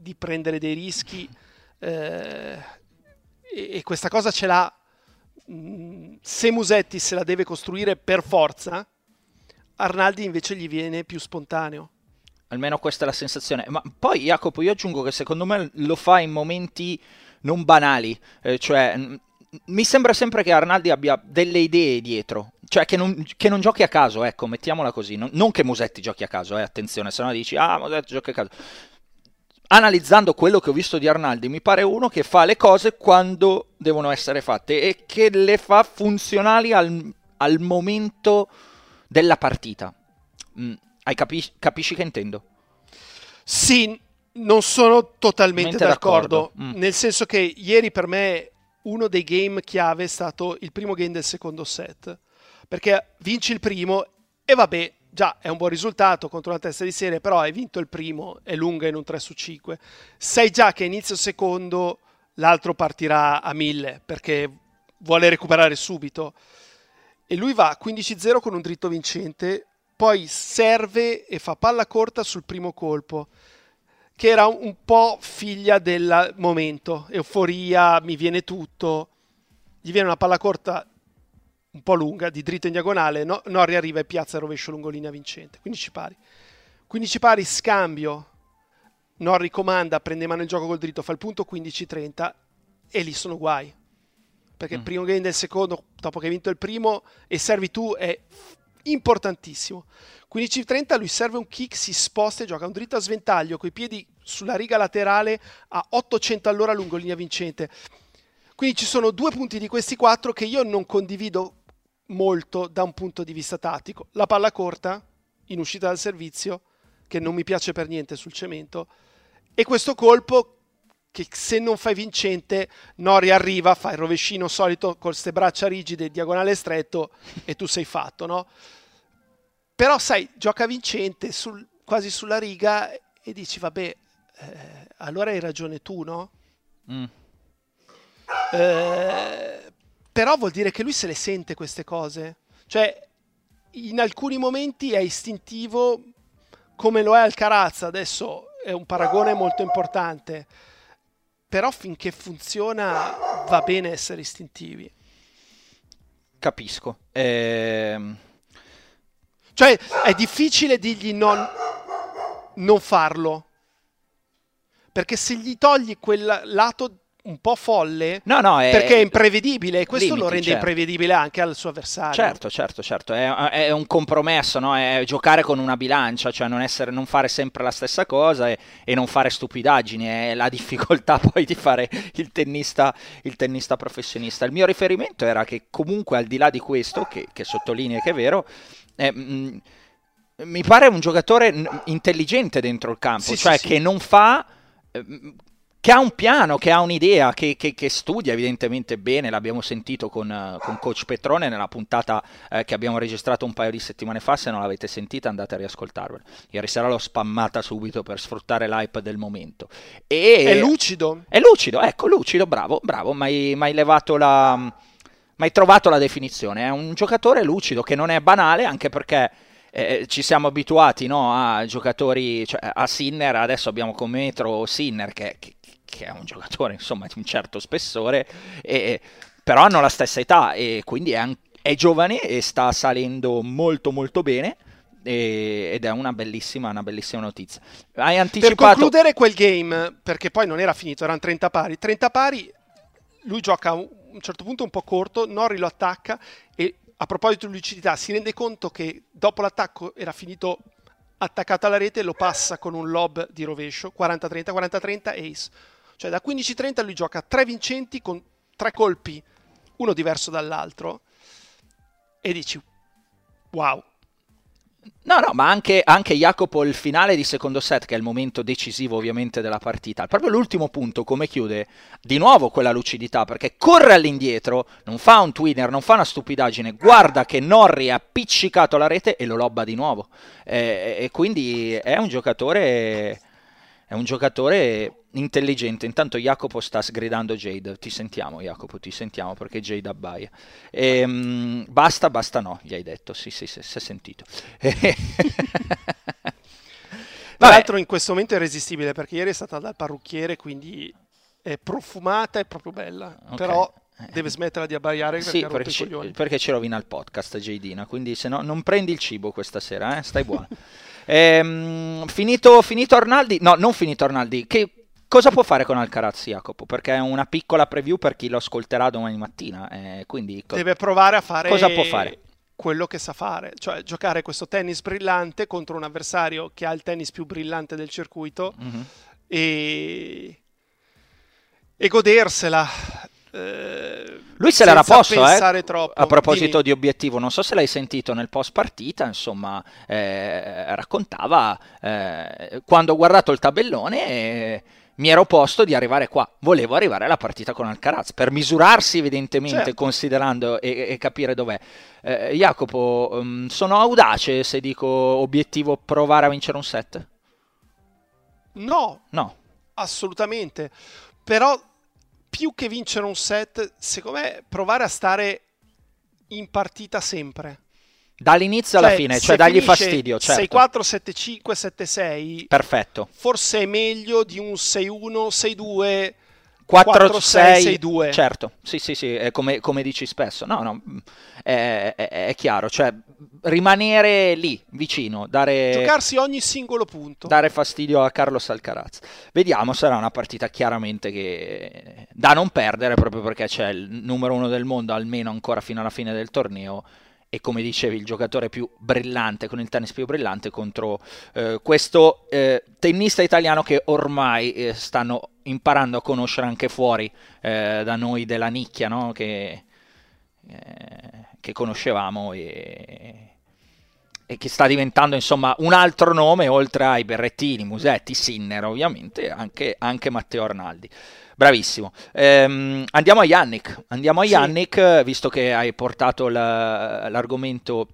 [SPEAKER 3] di prendere dei rischi. eh, e, questa cosa ce l'ha mh, se Musetti se la deve costruire per forza, Arnaldi invece gli viene più spontaneo.
[SPEAKER 1] Almeno questa è la sensazione. Ma poi, Jacopo, io aggiungo che secondo me lo fa in momenti non banali. eh, cioè, mi sembra sempre che Arnaldi abbia delle idee dietro. Cioè, che non, che non giochi a caso, ecco, mettiamola così. Non, non che Musetti giochi a caso, eh, attenzione, se no dici, ah, Musetti gioca a caso. Analizzando quello che ho visto di Arnaldi, mi pare uno che fa le cose quando devono essere fatte e che le fa funzionali al, al momento della partita. Mm, hai capi- capisci che intendo?
[SPEAKER 3] Sì, non sono totalmente
[SPEAKER 1] Mente
[SPEAKER 3] d'accordo,
[SPEAKER 1] d'accordo. Mm.
[SPEAKER 3] nel senso che ieri per me uno dei game chiave è stato il primo game del secondo set, perché vinci il primo e vabbè, già è un buon risultato contro una testa di serie, però hai vinto il primo, è lunga in un 3 su 5. Sai già che inizio secondo l'altro partirà a 1000 perché vuole recuperare subito. E lui va a 15-0 con un dritto vincente, poi serve e fa palla corta sul primo colpo, che era un po' figlia del momento, euforia, mi viene tutto. Gli viene una palla corta un po' lunga, di dritto in diagonale, no, Norri arriva e piazza il rovescio lungo linea vincente. 15 pari. 15 pari, scambio. Norri comanda, prende mano il gioco col dritto, fa il punto 15-30 e lì sono guai. Perché il primo game del secondo, dopo che hai vinto il primo, e servi tu, è importantissimo. 15-30 lui serve un kick, si sposta e gioca un dritto a sventaglio coi piedi sulla riga laterale a 800 all'ora lungo linea vincente. Quindi ci sono due punti di questi quattro che io non condivido molto da un punto di vista tattico. La palla corta in uscita dal servizio, che non mi piace per niente sul cemento, e questo colpo che se non fai vincente, Nori arriva, fa il rovescino solito con queste braccia rigide, diagonale stretto e tu sei fatto, no? Però sai, gioca vincente sul- quasi sulla riga e dici, vabbè, eh, allora hai ragione tu, no?
[SPEAKER 1] Mm.
[SPEAKER 3] Eh, però vuol dire che lui se le sente queste cose. Cioè, in alcuni momenti è istintivo come lo è Alcaraz, adesso è un paragone molto importante, però finché funziona va bene essere istintivi.
[SPEAKER 1] Capisco. Ehm...
[SPEAKER 3] Cioè, è difficile dirgli non, non farlo. Perché se gli togli quel lato un po' folle
[SPEAKER 1] no, no, è,
[SPEAKER 3] perché è imprevedibile e questo
[SPEAKER 1] limiti,
[SPEAKER 3] lo rende
[SPEAKER 1] certo.
[SPEAKER 3] imprevedibile anche al suo avversario.
[SPEAKER 1] Certo, certo, certo, è, è un compromesso, no? è giocare con una bilancia, cioè non, essere, non fare sempre la stessa cosa e, e, non fare stupidaggini, è la difficoltà poi di fare il tennista, il tennista professionista. Il mio riferimento era che comunque al di là di questo, che, che sottolinea che è vero, eh, mh, mi pare un giocatore intelligente dentro il campo,
[SPEAKER 3] sì,
[SPEAKER 1] cioè
[SPEAKER 3] sì,
[SPEAKER 1] che
[SPEAKER 3] sì.
[SPEAKER 1] non fa che ha un piano, che ha un'idea, che, che, che, studia evidentemente bene, l'abbiamo sentito con, uh, con Coach Petrone nella puntata uh, che abbiamo registrato un paio di settimane fa, se non l'avete sentita andate a riascoltarvela. Ieri sera l'ho spammata subito per sfruttare l'hype del momento. E
[SPEAKER 3] è lucido.
[SPEAKER 1] È lucido, ecco, lucido, bravo, bravo, mi hai levato la... mi hai trovato la definizione, è un giocatore lucido che non è banale anche perché... Eh, ci siamo abituati no, a giocatori, cioè a Sinner, adesso abbiamo come metro Sinner che, che, che è un giocatore insomma di un certo spessore, e, però hanno la stessa età e quindi è, è giovane e sta salendo molto molto bene ed è una bellissima, una bellissima notizia. Hai anticipato...
[SPEAKER 3] Per concludere quel game, perché poi non era finito, erano 30 pari, 30 pari, lui gioca a un certo punto un po' corto, Norri lo attacca e a proposito di lucidità si rende conto che dopo l'attacco era finito attaccato alla rete, lo passa con un lob di rovescio, 40-30, 40-30 ace. Cioè da 15-30 lui gioca tre vincenti con tre colpi, uno diverso dall'altro, e dici wow.
[SPEAKER 1] No, no, ma anche, anche, Jacopo il finale di secondo set, che è il momento decisivo ovviamente della partita, proprio l'ultimo punto, come chiude, di nuovo quella lucidità, perché corre all'indietro, non fa un twinner, non fa una stupidaggine, guarda che Norri è appiccicato alla rete e lo lobba di nuovo. E, e quindi è un giocatore... È un giocatore intelligente. Intanto Jacopo sta sgridando Jade. Ti sentiamo, Jacopo, ti sentiamo perché Jade abbaia. E, um, basta, basta no, gli hai detto. Sì, sì, sì, si è sentito.
[SPEAKER 3] Tra l'altro in questo momento è irresistibile perché ieri è stata dal parrucchiere, quindi è profumata e proprio bella. Okay. Però deve smetterla di abbaiare
[SPEAKER 1] sì, perché, ci, perché ci rovina il podcast, Jadina. Quindi se no non prendi il cibo questa sera, eh? stai buono. ehm, finito, finito Arnaldi, no, non finito Arnaldi, che Cosa può fare con Alcaraz Jacopo? Perché è una piccola preview per chi lo ascolterà domani mattina. Eh, quindi co-
[SPEAKER 3] Deve provare a fare
[SPEAKER 1] cosa può fare?
[SPEAKER 3] quello che sa fare, cioè giocare questo tennis brillante contro un avversario che ha il tennis più brillante del circuito mm-hmm. e... e godersela.
[SPEAKER 1] Eh, Lui se l'era posto, eh?
[SPEAKER 3] troppo.
[SPEAKER 1] a proposito
[SPEAKER 3] Dimmi.
[SPEAKER 1] di obiettivo, non so se l'hai sentito nel post partita, insomma, eh, raccontava eh, quando ho guardato il tabellone eh, mi ero posto di arrivare qua, volevo arrivare alla partita con Alcaraz, per misurarsi evidentemente,
[SPEAKER 3] Certo.
[SPEAKER 1] considerando e, e capire dov'è. Eh, Jacopo, um, sono audace se dico obiettivo provare a vincere un set?
[SPEAKER 3] No,
[SPEAKER 1] No.
[SPEAKER 3] assolutamente. Però più che vincere un set, secondo me provare a stare in partita sempre.
[SPEAKER 1] Dall'inizio alla
[SPEAKER 3] Cioè,
[SPEAKER 1] fine,
[SPEAKER 3] se
[SPEAKER 1] cioè dargli
[SPEAKER 3] finisce
[SPEAKER 1] fastidio, certo.
[SPEAKER 3] 6-4, 7-5, 7-6,
[SPEAKER 1] Perfetto.
[SPEAKER 3] forse è meglio di un 6-1, 6-2,
[SPEAKER 1] 4-6,
[SPEAKER 3] 4-6-6-2.
[SPEAKER 1] certo, sì sì sì, è come, come dici spesso, no no, è, è- è chiaro, cioè rimanere lì, vicino, dare,
[SPEAKER 3] Giocarsi ogni singolo punto.
[SPEAKER 1] dare fastidio a Carlos Alcaraz. Vediamo, sarà una partita chiaramente che da non perdere proprio perché c'è il numero uno del mondo almeno ancora fino alla fine del torneo e come dicevi il giocatore più brillante con il tennis più brillante contro eh, questo eh, tennista italiano che ormai eh, stanno imparando a conoscere anche fuori eh, da noi della nicchia no? che, eh, che conoscevamo e, e che sta diventando insomma un altro nome oltre ai Berrettini, Musetti, Sinner ovviamente anche, anche Matteo Arnaldi bravissimo. Ehm, andiamo a Yannick andiamo a
[SPEAKER 3] Sì.
[SPEAKER 1] Yannick visto che hai portato la- l'argomento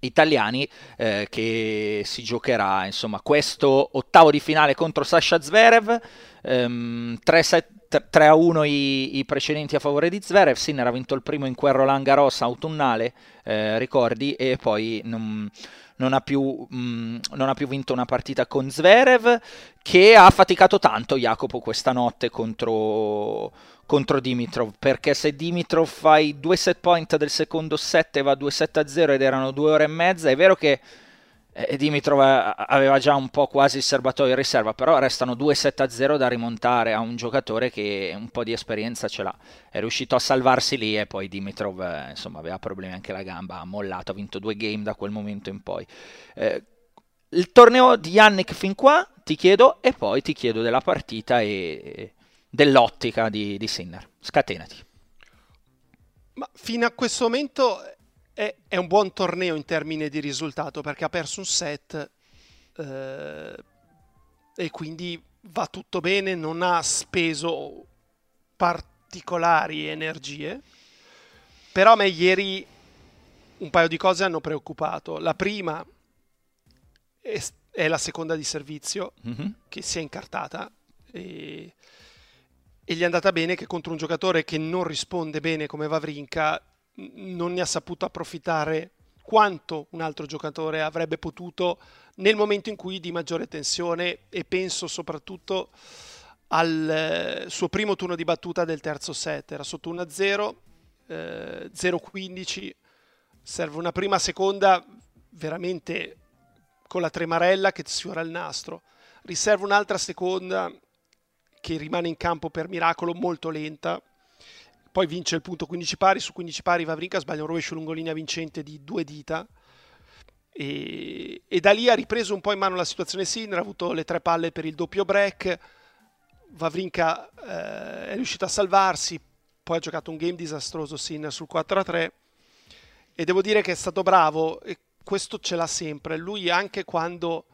[SPEAKER 1] italiani eh, che si giocherà insomma questo ottavo di finale contro Sasha Zverev. Ehm, 3 a 1 i, i, precedenti a favore di Zverev. Sinner ha vinto il primo in quel Roland Garros autunnale eh, ricordi e poi non, non, ha più, mh, mm, non, ha più, vinto una partita con Zverev che ha faticato tanto Jacopo questa notte contro contro Dimitrov, perché se Dimitrov fa i due set point del secondo set e va 2-7 a 0 ed erano due ore e mezza, è vero che eh, Dimitrov aveva già un po' quasi il serbatoio in riserva, però restano 2-7 a 0 da rimontare a un giocatore che un po' di esperienza ce l'ha. È riuscito a salvarsi lì e poi Dimitrov insomma, aveva problemi anche la gamba, ha mollato, ha vinto due game da quel momento in poi. Eh, il torneo di Yannick fin qua ti chiedo e poi ti chiedo della partita e dell'ottica di, di Sinner. Scatenati.
[SPEAKER 3] Ma fino a questo momento è, è, un buon torneo in termini di risultato perché ha perso un set eh, e quindi va tutto bene, non ha speso particolari energie. Però a me ieri un paio di cose hanno preoccupato. La prima è, è la seconda di servizio mm-hmm. che si è incartata e e gli è andata bene che contro un giocatore che non risponde bene come Vavrinka non ne ha saputo approfittare quanto un altro giocatore avrebbe potuto nel momento in cui di maggiore tensione e penso soprattutto al eh, suo primo turno di battuta del terzo set. Era sotto 1-0 eh, 0-15 serve una prima seconda veramente con la tremarella che sfiora il nastro. Riserva un'altra seconda che rimane in campo per miracolo molto lenta. Poi vince il punto 15 pari, su 15 pari Vavrinka sbaglia un rovescio lungolinea vincente di due dita. E, e, da lì ha ripreso un po' in mano la situazione Sinner, ha avuto le tre palle per il doppio break. Vavrinka eh, è riuscito a salvarsi, poi ha giocato un game disastroso Sinner sul 4-3 e devo dire che è stato bravo e questo ce l'ha sempre. Lui anche quando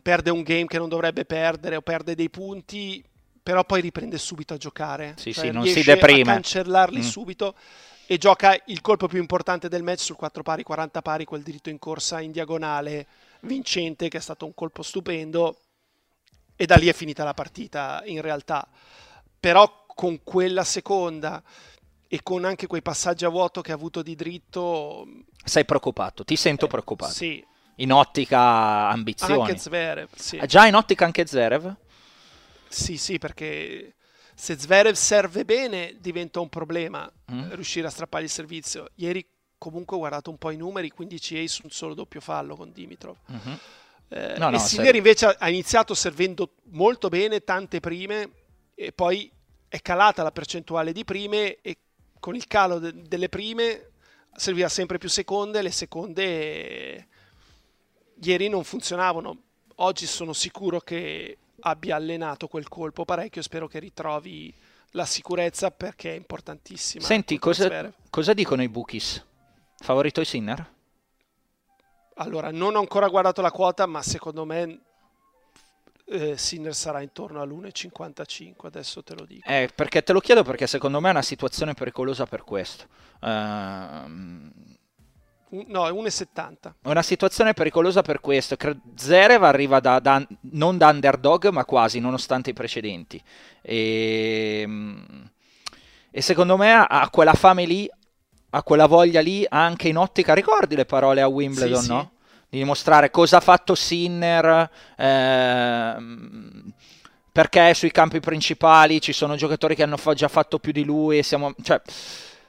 [SPEAKER 3] perde un game che non dovrebbe perdere o perde dei punti, però poi riprende subito a giocare.
[SPEAKER 1] Sì, cioè, sì, non si deprime.
[SPEAKER 3] a cancellarli mm. subito e gioca il colpo più importante del match sul 4 pari, 40 pari, quel diritto in corsa in diagonale vincente che è stato un colpo stupendo e da lì è finita la partita in realtà. Però con quella seconda e con anche quei passaggi a vuoto che ha avuto di dritto
[SPEAKER 1] sei preoccupato, ti sento eh, preoccupato.
[SPEAKER 3] Sì.
[SPEAKER 1] In ottica ambizioni.
[SPEAKER 3] Anche Zverev, sì.
[SPEAKER 1] Già in ottica anche Zverev?
[SPEAKER 3] Sì, sì, perché se Zverev serve bene diventa un problema mm. riuscire a strappare il servizio. Ieri comunque ho guardato un po' i numeri, 15 ace, un solo doppio fallo con Dimitrov. Mm-hmm. Eh, no, no, e Sinner invece ha iniziato servendo molto bene, tante prime, e poi è calata la percentuale di prime e con il calo de- delle prime serviva sempre più seconde, le seconde eh, ieri non funzionavano. Oggi sono sicuro che abbia allenato quel colpo parecchio. Spero che ritrovi la sicurezza perché è importantissima.
[SPEAKER 1] Senti, cosa, cosa, dicono i bookies? Favorito i Sinner?
[SPEAKER 3] Allora, non ho ancora guardato la quota, ma secondo me eh, Sinner sarà intorno all'1,55. Adesso te lo dico.
[SPEAKER 1] Eh, perché te lo chiedo perché secondo me è una situazione pericolosa per questo. Uh,
[SPEAKER 3] No, è 1,70.
[SPEAKER 1] È una situazione pericolosa per questo. Zerev arriva da, da, non da underdog, ma quasi, nonostante i precedenti. E, ehm, e secondo me ha, quella fame lì, ha quella voglia lì, anche in ottica. Ricordi le parole a Wimbledon, sì, no? Sì. Di dimostrare cosa ha fatto Sinner. Ehm, perché sui campi principali ci sono giocatori che hanno già fatto più di lui e siamo... Cioè,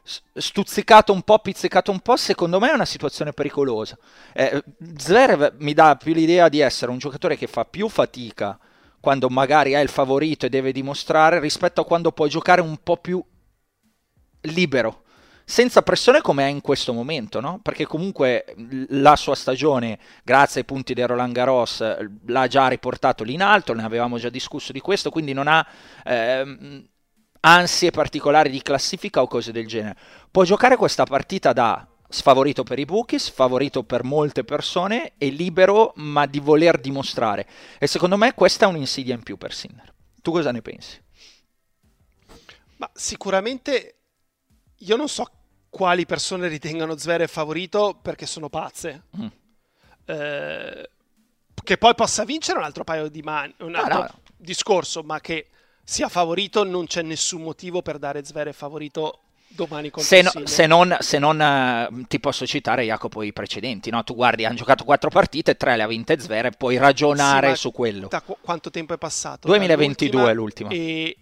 [SPEAKER 1] stuzzicato un po', pizzicato un po', secondo me è una situazione pericolosa. Eh, Zverev mi dà più l'idea di essere un giocatore che fa più fatica quando magari è il favorito e deve dimostrare rispetto a quando può giocare un po' più libero, senza pressione come è in questo momento, no? Perché comunque la sua stagione, grazie ai punti del Roland Garros, l'ha già riportato lì in alto, ne avevamo già discusso di questo, quindi non ha... Ehm, ansie particolari di classifica o cose del genere. Può giocare questa partita da sfavorito per i bookies, sfavorito per molte persone e libero ma di voler dimostrare. E secondo me questa è un'insidia in più per Sinner. Tu cosa ne pensi?
[SPEAKER 3] Ma sicuramente io non so quali persone ritengano Zverev favorito perché sono pazze. Mm. Eh, che poi possa vincere un altro paio di mani, un altro no, no. discorso, ma che sia favorito non c'è nessun motivo per dare Zverev favorito domani
[SPEAKER 1] se, no, se non, se non uh, ti posso citare Jacopo i precedenti, no? tu guardi, hanno giocato quattro partite, tre le ha vinte Zverev, puoi ragionare sì, su quello.
[SPEAKER 3] Da qu- quanto tempo è passato?
[SPEAKER 1] 2022 l'ultima.
[SPEAKER 3] E,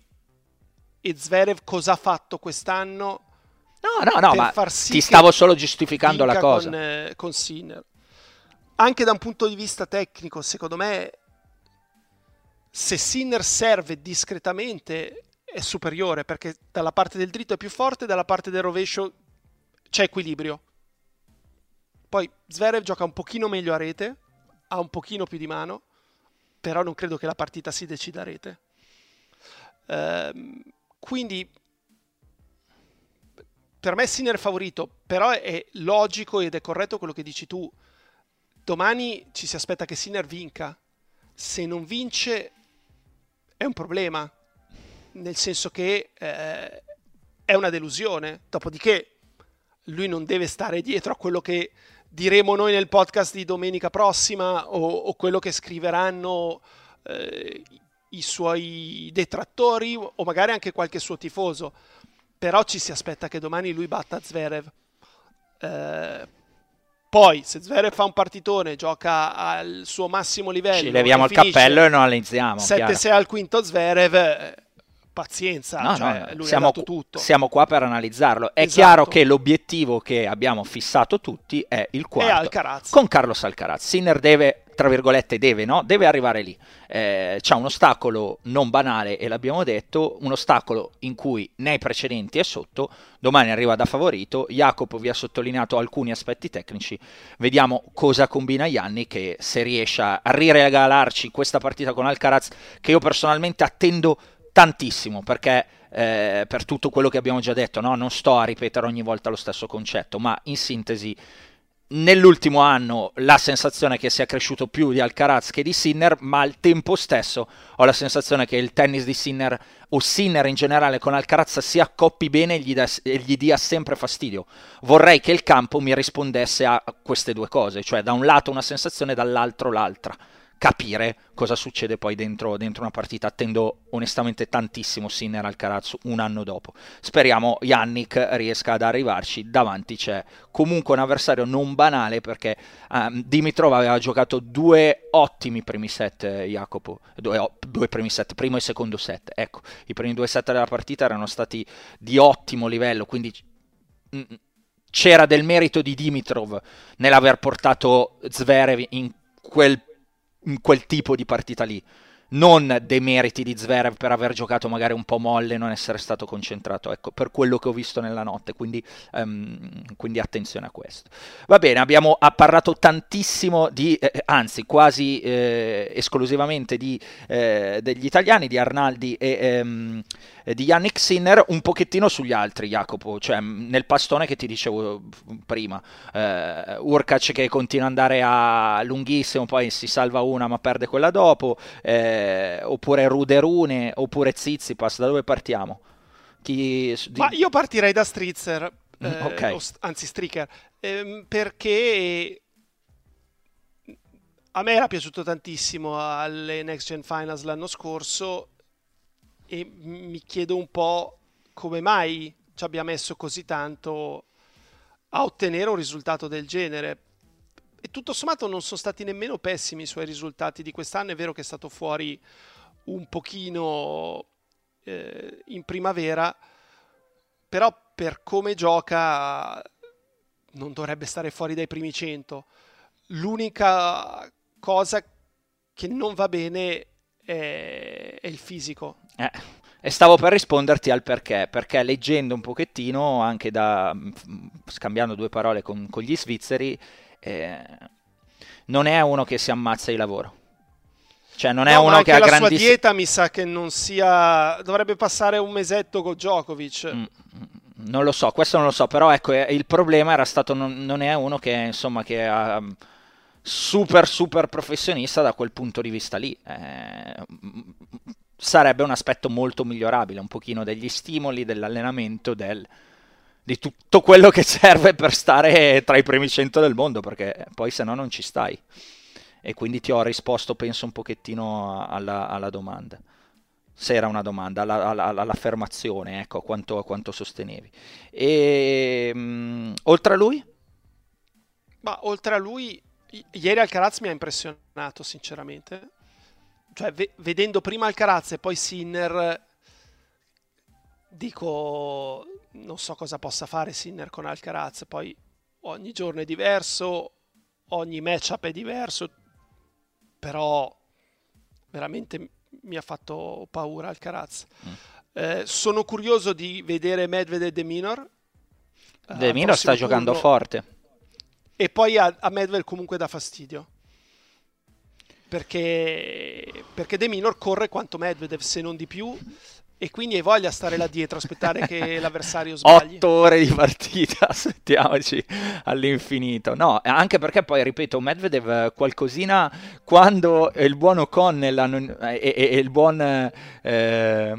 [SPEAKER 3] e Zverev cosa ha fatto quest'anno?
[SPEAKER 1] No, no, no, ma sì ti stavo solo giustificando la cosa.
[SPEAKER 3] Con, eh, con Sinner. Anche da un punto di vista tecnico, secondo me, se Sinner serve discretamente è superiore perché dalla parte del dritto è più forte, dalla parte del rovescio c'è equilibrio. Poi Zverev gioca un pochino meglio a rete, ha un pochino più di mano, però non credo che la partita si decida a rete. Ehm, quindi per me Sinner è favorito, però è logico ed è corretto quello che dici tu. Domani ci si aspetta che Sinner vinca. Se non vince è un problema, nel senso che eh, è una delusione. Dopodiché lui non deve stare dietro a quello che diremo noi nel podcast di domenica prossima o, o quello che scriveranno eh, i suoi detrattori o magari anche qualche suo tifoso però ci si aspetta che domani lui batta Zverev. Eh, poi, se Zverev fa un partitone, gioca al suo massimo livello.
[SPEAKER 1] Ci leviamo il cappello e non analizziamo.
[SPEAKER 3] 7-6 al quinto Zverev. Pazienza, no, cioè, no,
[SPEAKER 1] siamo, siamo, qua per analizzarlo. È esatto. chiaro che l'obiettivo che abbiamo fissato tutti è il quarto con Carlos Alcaraz. Sinner deve tra virgolette deve, no? deve arrivare lì. Eh, c'è un ostacolo non banale e l'abbiamo detto, un ostacolo in cui nei precedenti è sotto, domani arriva da favorito, Jacopo vi ha sottolineato alcuni aspetti tecnici, vediamo cosa combina Ianni che se riesce a riregalarci questa partita con Alcaraz che io personalmente attendo tantissimo perché eh, per tutto quello che abbiamo già detto, no? non sto a ripetere ogni volta lo stesso concetto, ma in sintesi nell'ultimo anno la sensazione che sia cresciuto più di Alcaraz che di Sinner, ma al tempo stesso ho la sensazione che il tennis di Sinner o Sinner in generale con Alcaraz si accoppi bene e gli, da, e gli dia sempre fastidio. Vorrei che il campo mi rispondesse a queste due cose, cioè da un lato una sensazione dall'altro l'altra capire cosa succede poi dentro, dentro, una partita. Attendo onestamente tantissimo Sinner al Carazzo un anno dopo. Speriamo Yannick riesca ad arrivarci. Davanti c'è comunque un avversario non banale perché um, Dimitrov aveva giocato due ottimi primi set, eh, Jacopo. Due, due, primi set, primo e secondo set. Ecco, i primi due set della partita erano stati di ottimo livello, quindi... Mm, c'era del merito di Dimitrov nell'aver portato Zverev in quel quel tipo di partita lì. Non dei meriti di Zverev per aver giocato magari un po' molle e non essere stato concentrato, ecco, per quello che ho visto nella notte, quindi, um, quindi attenzione a questo. Va bene, abbiamo parlato tantissimo di, eh, eh, anzi quasi eh, esclusivamente di, eh, degli italiani, di Arnaldi e... Ehm, eh, di Yannick Sinner un pochettino sugli altri, Jacopo, cioè nel pastone che ti dicevo prima. Eh, Urkac che continua ad andare a lunghissimo, poi si salva una ma perde quella dopo, eh, oppure Ruderune, oppure Zizipas, da dove partiamo?
[SPEAKER 3] Chi... Ma io partirei da Stritzer, mm, eh, okay. anzi Stricker, ehm, perché a me era piaciuto tantissimo alle Next Gen Finals l'anno scorso e mi chiedo un po' come mai ci abbia messo così tanto a ottenere un risultato del genere. E tutto sommato non sono stati nemmeno pessimi i suoi risultati di quest'anno, è vero che è stato fuori un pochino eh, in primavera, però per come gioca non dovrebbe stare fuori dai primi 100. L'unica cosa che non va bene è, è il fisico.
[SPEAKER 1] Eh, e stavo per risponderti al perché, perché leggendo un pochettino, anche da, mm, scambiando due parole con, con gli svizzeri, eh, non è uno che si ammazza di lavoro. Cioè, non è
[SPEAKER 3] no,
[SPEAKER 1] uno che ha
[SPEAKER 3] la
[SPEAKER 1] grandissima...
[SPEAKER 3] sua dieta mi sa che non sia... Dovrebbe passare un mesetto con Djokovic. Mm,
[SPEAKER 1] mm, non lo so, questo non lo so, però ecco, eh, il problema era stato, non, non è uno che, insomma, che ha super super professionista da quel punto di vista lì. Eh, sarebbe un aspetto molto migliorabile, un pochino degli stimoli, dell'allenamento, del di tutto quello che serve per stare tra i primi 100 del mondo, perché poi se no non ci stai. E quindi ti ho risposto, penso, un pochettino alla, alla domanda. Se era una domanda, alla, alla, all'affermazione, ecco, quanto, quanto sostenevi. E, mh, oltre a lui?
[SPEAKER 3] Ma oltre a lui, ieri Alcaraz mi ha impressionato, sinceramente. Cioè, ve- vedendo prima Alcaraz e poi Sinner, dico, non so cosa possa fare Sinner con Alcaraz, poi ogni giorno è diverso, ogni matchup è diverso, però veramente mi ha fatto paura Alcaraz. Mm. Eh, sono curioso di vedere Medvedev e Minor.
[SPEAKER 1] De Minor sta giocando turno. forte.
[SPEAKER 3] E poi a, a Medvedev comunque dà fastidio. Perché, perché De Minor corre quanto Medvedev, se non di più, e quindi hai voglia di stare là dietro, aspettare che l'avversario sbagli.
[SPEAKER 1] Otto ore di partita, aspettiamoci all'infinito. No, anche perché poi, ripeto, Medvedev qualcosina quando il buon O'Connell e, e, e il buon... Eh,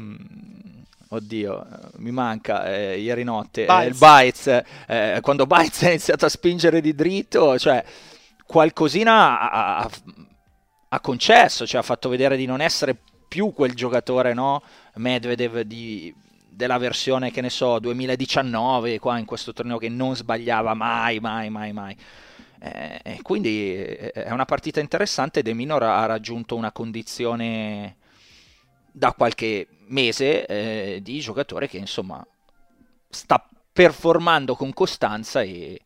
[SPEAKER 1] oddio, mi manca eh, ieri notte, eh, il Bites, eh, quando Bites ha iniziato a spingere di dritto, cioè qualcosina ha, ha, ha concesso, cioè ha fatto vedere di non essere più quel giocatore, no? Medvedev di, della versione, che ne so, 2019, qua in questo torneo che non sbagliava mai, mai, mai, mai. Eh, quindi eh, è una partita interessante. De Minor ha raggiunto una condizione da qualche mese eh, di giocatore che insomma sta performando con costanza e,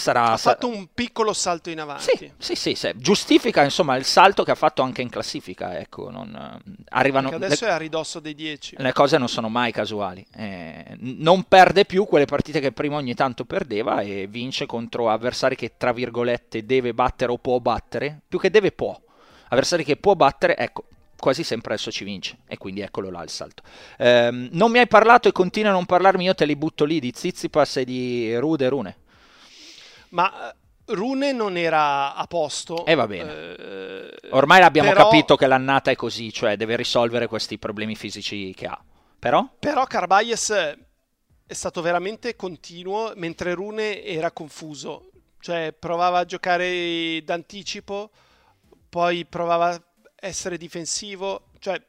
[SPEAKER 1] sarà...
[SPEAKER 3] Ha fatto un piccolo salto in avanti.
[SPEAKER 1] Sì, sì, sì, sì, giustifica insomma il salto che ha fatto anche in classifica, ecco, non, arrivano...
[SPEAKER 3] Perché adesso le, è a ridosso dei 10.
[SPEAKER 1] Le cose non sono mai casuali, eh, non perde più quelle partite che prima ogni tanto perdeva e vince contro avversari che tra virgolette deve battere o può battere, più che deve può, avversari che può battere, ecco, quasi sempre adesso ci vince e quindi eccolo là il salto. Eh, non mi hai parlato e continua a non parlarmi, io te li butto lì di Zizipas e di Rude Rune.
[SPEAKER 3] Ma eh, Rune non era a posto.
[SPEAKER 1] E eh, va bene. Eh, Ormai abbiamo però... capito che l'annata è così, cioè deve risolvere questi problemi fisici che ha. Però?
[SPEAKER 3] Però Carbayes è stato veramente continuo, mentre Rune era confuso. Cioè provava a giocare d'anticipo, poi provava a essere difensivo. Cioè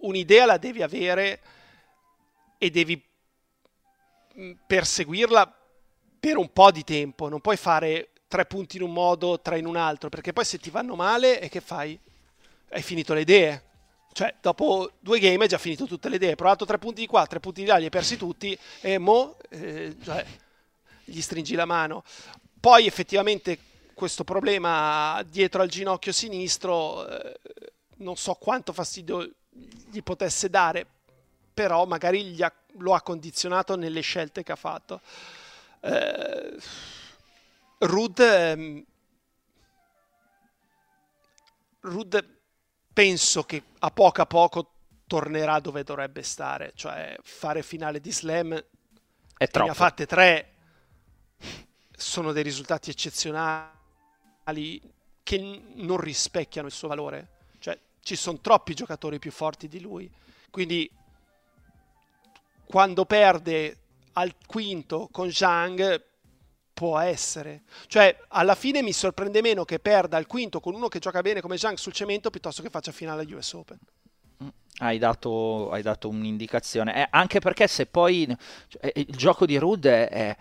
[SPEAKER 3] un'idea la devi avere e devi mm, perseguirla per un po' di tempo, non puoi fare tre punti in un modo, tre in un altro, perché poi se ti vanno male, e che fai? Hai finito le idee. Cioè, dopo due game hai già finito tutte le idee. Hai provato tre punti di qua, tre punti di là, li hai persi tutti, e mo eh, cioè, gli stringi la mano. Poi effettivamente questo problema dietro al ginocchio sinistro, eh, non so quanto fastidio gli potesse dare, però magari ha, lo ha condizionato nelle scelte che ha fatto. Eh, Rud, ehm, Rud penso che a poco a poco tornerà dove dovrebbe stare, cioè fare finale di slam.
[SPEAKER 1] È troppo.
[SPEAKER 3] Ne ha fatte tre, sono dei risultati eccezionali che non rispecchiano il suo valore. Cioè, ci sono troppi giocatori più forti di lui. Quindi, quando perde al quinto con Zhang può essere. Cioè, alla fine mi sorprende meno che perda al quinto con uno che gioca bene come Zhang sul cemento piuttosto che faccia finale US Open.
[SPEAKER 1] Mm, hai dato, hai dato un'indicazione. Eh, anche perché se poi cioè, il gioco di Rud è, è,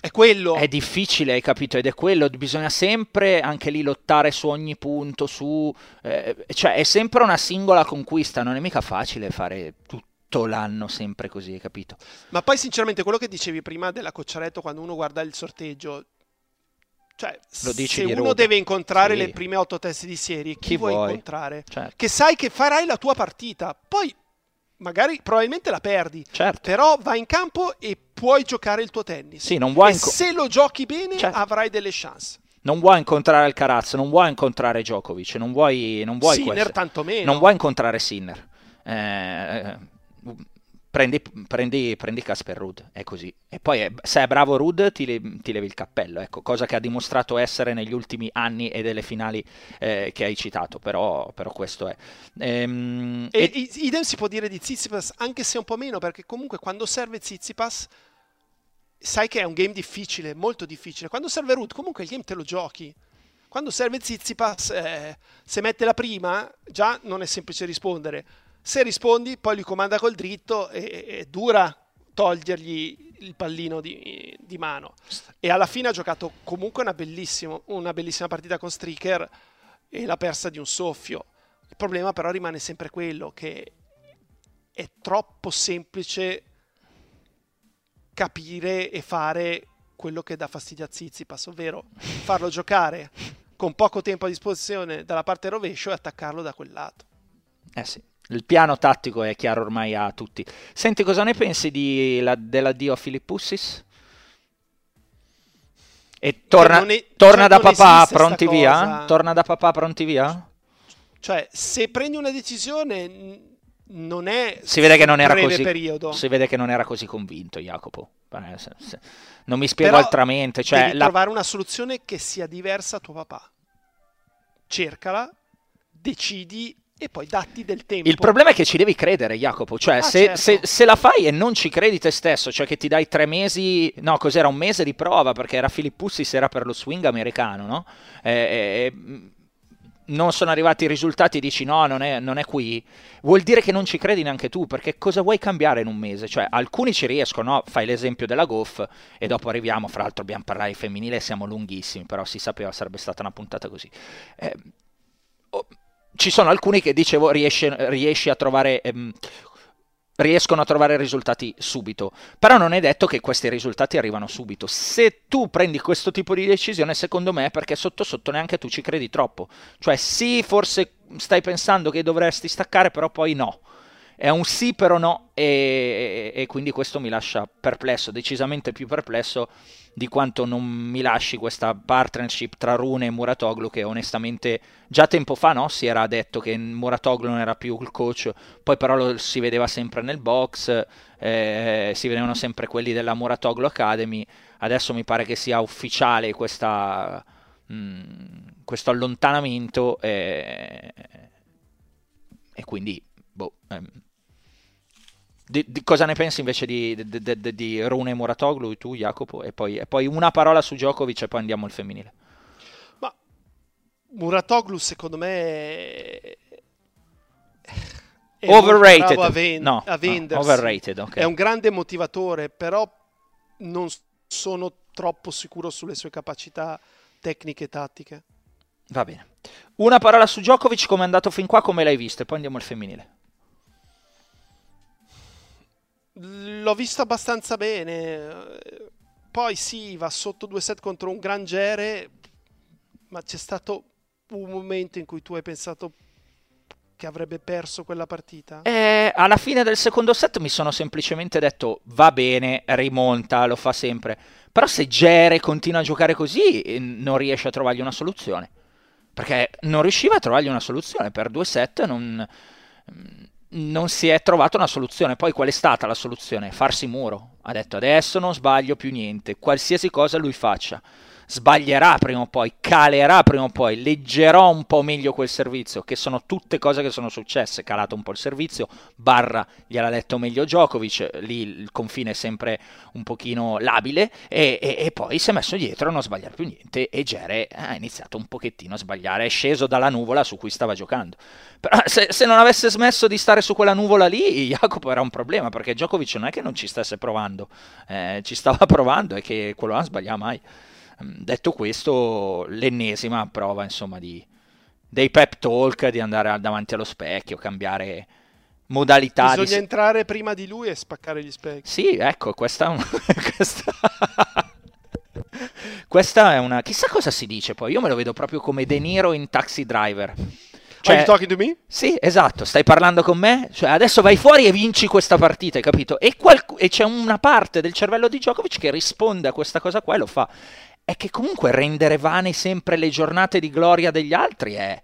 [SPEAKER 3] è, quello.
[SPEAKER 1] È difficile, hai capito? Ed è quello. Bisogna sempre anche lì lottare su ogni punto. Su, eh, cioè, è sempre una singola conquista. Non è mica facile fare tutto tutto l'anno sempre così, hai capito?
[SPEAKER 3] Ma poi sinceramente quello che dicevi prima della Cocciaretto quando uno guarda il sorteggio, cioè se uno road. deve incontrare sì. le prime otto teste di serie, chi, chi vuoi, vuoi, incontrare? Certo. Che sai che farai la tua partita, poi magari probabilmente la perdi,
[SPEAKER 1] certo.
[SPEAKER 3] però vai in campo e puoi giocare il tuo tennis.
[SPEAKER 1] Sì, non vuoi
[SPEAKER 3] e inco- se lo giochi bene certo. avrai delle chance.
[SPEAKER 1] Non vuoi incontrare Alcaraz, non vuoi incontrare Djokovic, non vuoi, non vuoi
[SPEAKER 3] Sinner
[SPEAKER 1] questo.
[SPEAKER 3] tantomeno.
[SPEAKER 1] Non vuoi incontrare Sinner. Eh, prendi, prendi, prendi Casper Rudd, è così. E poi è, se è bravo Rudd ti, le, ti, levi il cappello, ecco, cosa che ha dimostrato essere negli ultimi anni e delle finali eh, che hai citato, però, però questo è.
[SPEAKER 3] Ehm, e, e, idem si può dire di Zizipas, anche se un po' meno, perché comunque quando serve Zizipas sai che è un game difficile, molto difficile. Quando serve Rudd comunque il game te lo giochi. Quando serve Zizipas, eh, se mette la prima, già non è semplice rispondere se rispondi, poi lui comanda col dritto e, e dura togliergli il pallino di, di, mano. E alla fine ha giocato comunque una, una bellissima partita con Striker e l'ha persa di un soffio. Il problema però rimane sempre quello che è troppo semplice capire e fare quello che dà fastidio a Zizipas, ovvero farlo giocare con poco tempo a disposizione dalla parte rovescio e attaccarlo da quel lato.
[SPEAKER 1] Eh sì. Il piano tattico è chiaro ormai a tutti. Senti, cosa ne pensi di la, dell'addio a Filippussis? E torna, è, torna cioè da papà pronti via? Torna da papà pronti via?
[SPEAKER 3] Cioè, se prendi una decisione non è
[SPEAKER 1] si vede che non era così
[SPEAKER 3] periodo.
[SPEAKER 1] si vede che non era così convinto Jacopo non mi spiego Però altramente cioè
[SPEAKER 3] devi la... trovare una soluzione che sia diversa a tuo papà cercala decidi e poi datti del tempo.
[SPEAKER 1] Il problema è che ci devi credere, Jacopo. Cioè, ah, se, certo. se, se, la fai e non ci credi te stesso, cioè che ti dai tre mesi, no, cos'era un mese di prova perché era Filippussis, era per lo swing americano, no? E, e, non sono arrivati i risultati dici no, non è, non è, qui, vuol dire che non ci credi neanche tu, perché cosa vuoi cambiare in un mese? Cioè, alcuni ci riescono, no? fai l'esempio della Goff e dopo arriviamo, fra l'altro abbiamo parlato di femminile, siamo lunghissimi, però si sapeva sarebbe stata una puntata così. Eh, oh, ci sono alcuni che dicevo riesce, riesci a trovare ehm, riescono a trovare risultati subito. Però non è detto che questi risultati arrivano subito. Se tu prendi questo tipo di decisione, secondo me è perché sotto sotto neanche tu ci credi troppo. Cioè, sì, forse stai pensando che dovresti staccare, però poi no. È un sì, però no, e, e quindi questo mi lascia perplesso, decisamente più perplesso di quanto non mi lasci questa partnership tra Rune e Muratoglu che onestamente già tempo fa no, si era detto che Muratoglu non era più il coach, poi però lo si vedeva sempre nel box, eh, si vedevano sempre quelli della Muratoglu Academy, adesso mi pare che sia ufficiale questa, mh, mm, questo allontanamento eh, e quindi boh, ehm, di, di cosa ne pensi invece di, di, di Rune Muratoglu, tu Jacopo? E poi, e poi, una parola su Djokovic e poi andiamo al femminile.
[SPEAKER 3] Ma Muratoglu secondo me è,
[SPEAKER 1] overrated.
[SPEAKER 3] A, ven-
[SPEAKER 1] no,
[SPEAKER 3] a
[SPEAKER 1] no, overrated, okay.
[SPEAKER 3] È un grande motivatore, però non sono troppo sicuro sulle sue capacità tecniche e tattiche.
[SPEAKER 1] Va bene. Una parola su Djokovic, come è andato fin qua, come l'hai visto? E poi andiamo al femminile.
[SPEAKER 3] L'ho visto abbastanza bene. Poi sì, va sotto due set contro un gran Gere, ma c'è stato un momento in cui tu hai pensato che avrebbe perso quella partita?
[SPEAKER 1] Eh, alla fine del secondo set mi sono semplicemente detto va bene, rimonta, lo fa sempre. Però se Gere continua a giocare così eh, non riesce a trovargli una soluzione. Perché non riusciva a trovargli una soluzione per due set, non non si è trovata una soluzione. Poi qual è stata la soluzione? Farsi muro. Ha detto adesso non sbaglio più niente, qualsiasi cosa lui faccia sbaglierà prima o poi, calerà prima o poi, leggerò un po' meglio quel servizio, che sono tutte cose che sono successe, calato un po' il servizio, Barra gliel'ha letto meglio Djokovic, lì il confine è sempre un pochino labile, e, e, e poi si è messo dietro a non sbagliare più niente, e Gere ha iniziato un pochettino a sbagliare, è sceso dalla nuvola su cui stava giocando. Però se, se non avesse smesso di stare su quella nuvola lì, Jacopo era un problema, perché Djokovic non è che non ci stesse provando, eh, ci stava provando e che quello non sbagliava mai. Ehm, detto questo, l'ennesima prova insomma di, dei pep talk, di andare davanti allo specchio, cambiare modalità.
[SPEAKER 3] Bisogna di... entrare prima di lui e spaccare gli specchi.
[SPEAKER 1] Sì, ecco, questa questa... questa è una... Chissà cosa si dice poi, io me lo vedo proprio come De Niro in Taxi Driver.
[SPEAKER 3] Cioè, Are you talking to me?
[SPEAKER 1] Sì, esatto, stai parlando con me? Cioè, adesso vai fuori e vinci questa partita, hai capito? E, qual- e c'è una parte del cervello di Djokovic che risponde a questa cosa qua e lo fa è che comunque rendere vane sempre le giornate di gloria degli altri è,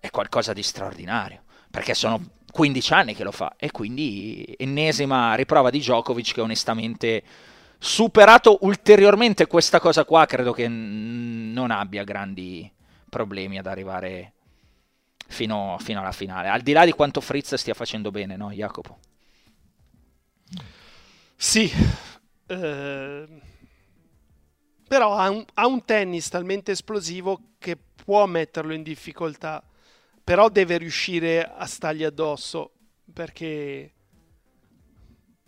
[SPEAKER 1] è qualcosa di straordinario, perché sono 15 anni che lo fa e quindi ennesima riprova di Djokovic che onestamente superato ulteriormente questa cosa qua credo che non abbia grandi problemi ad arrivare fino, fino, alla finale al di là di quanto Fritz stia facendo bene no Jacopo?
[SPEAKER 3] Sì eh, però ha un, ha un tennis talmente esplosivo che può metterlo in difficoltà però deve riuscire a stargli addosso perché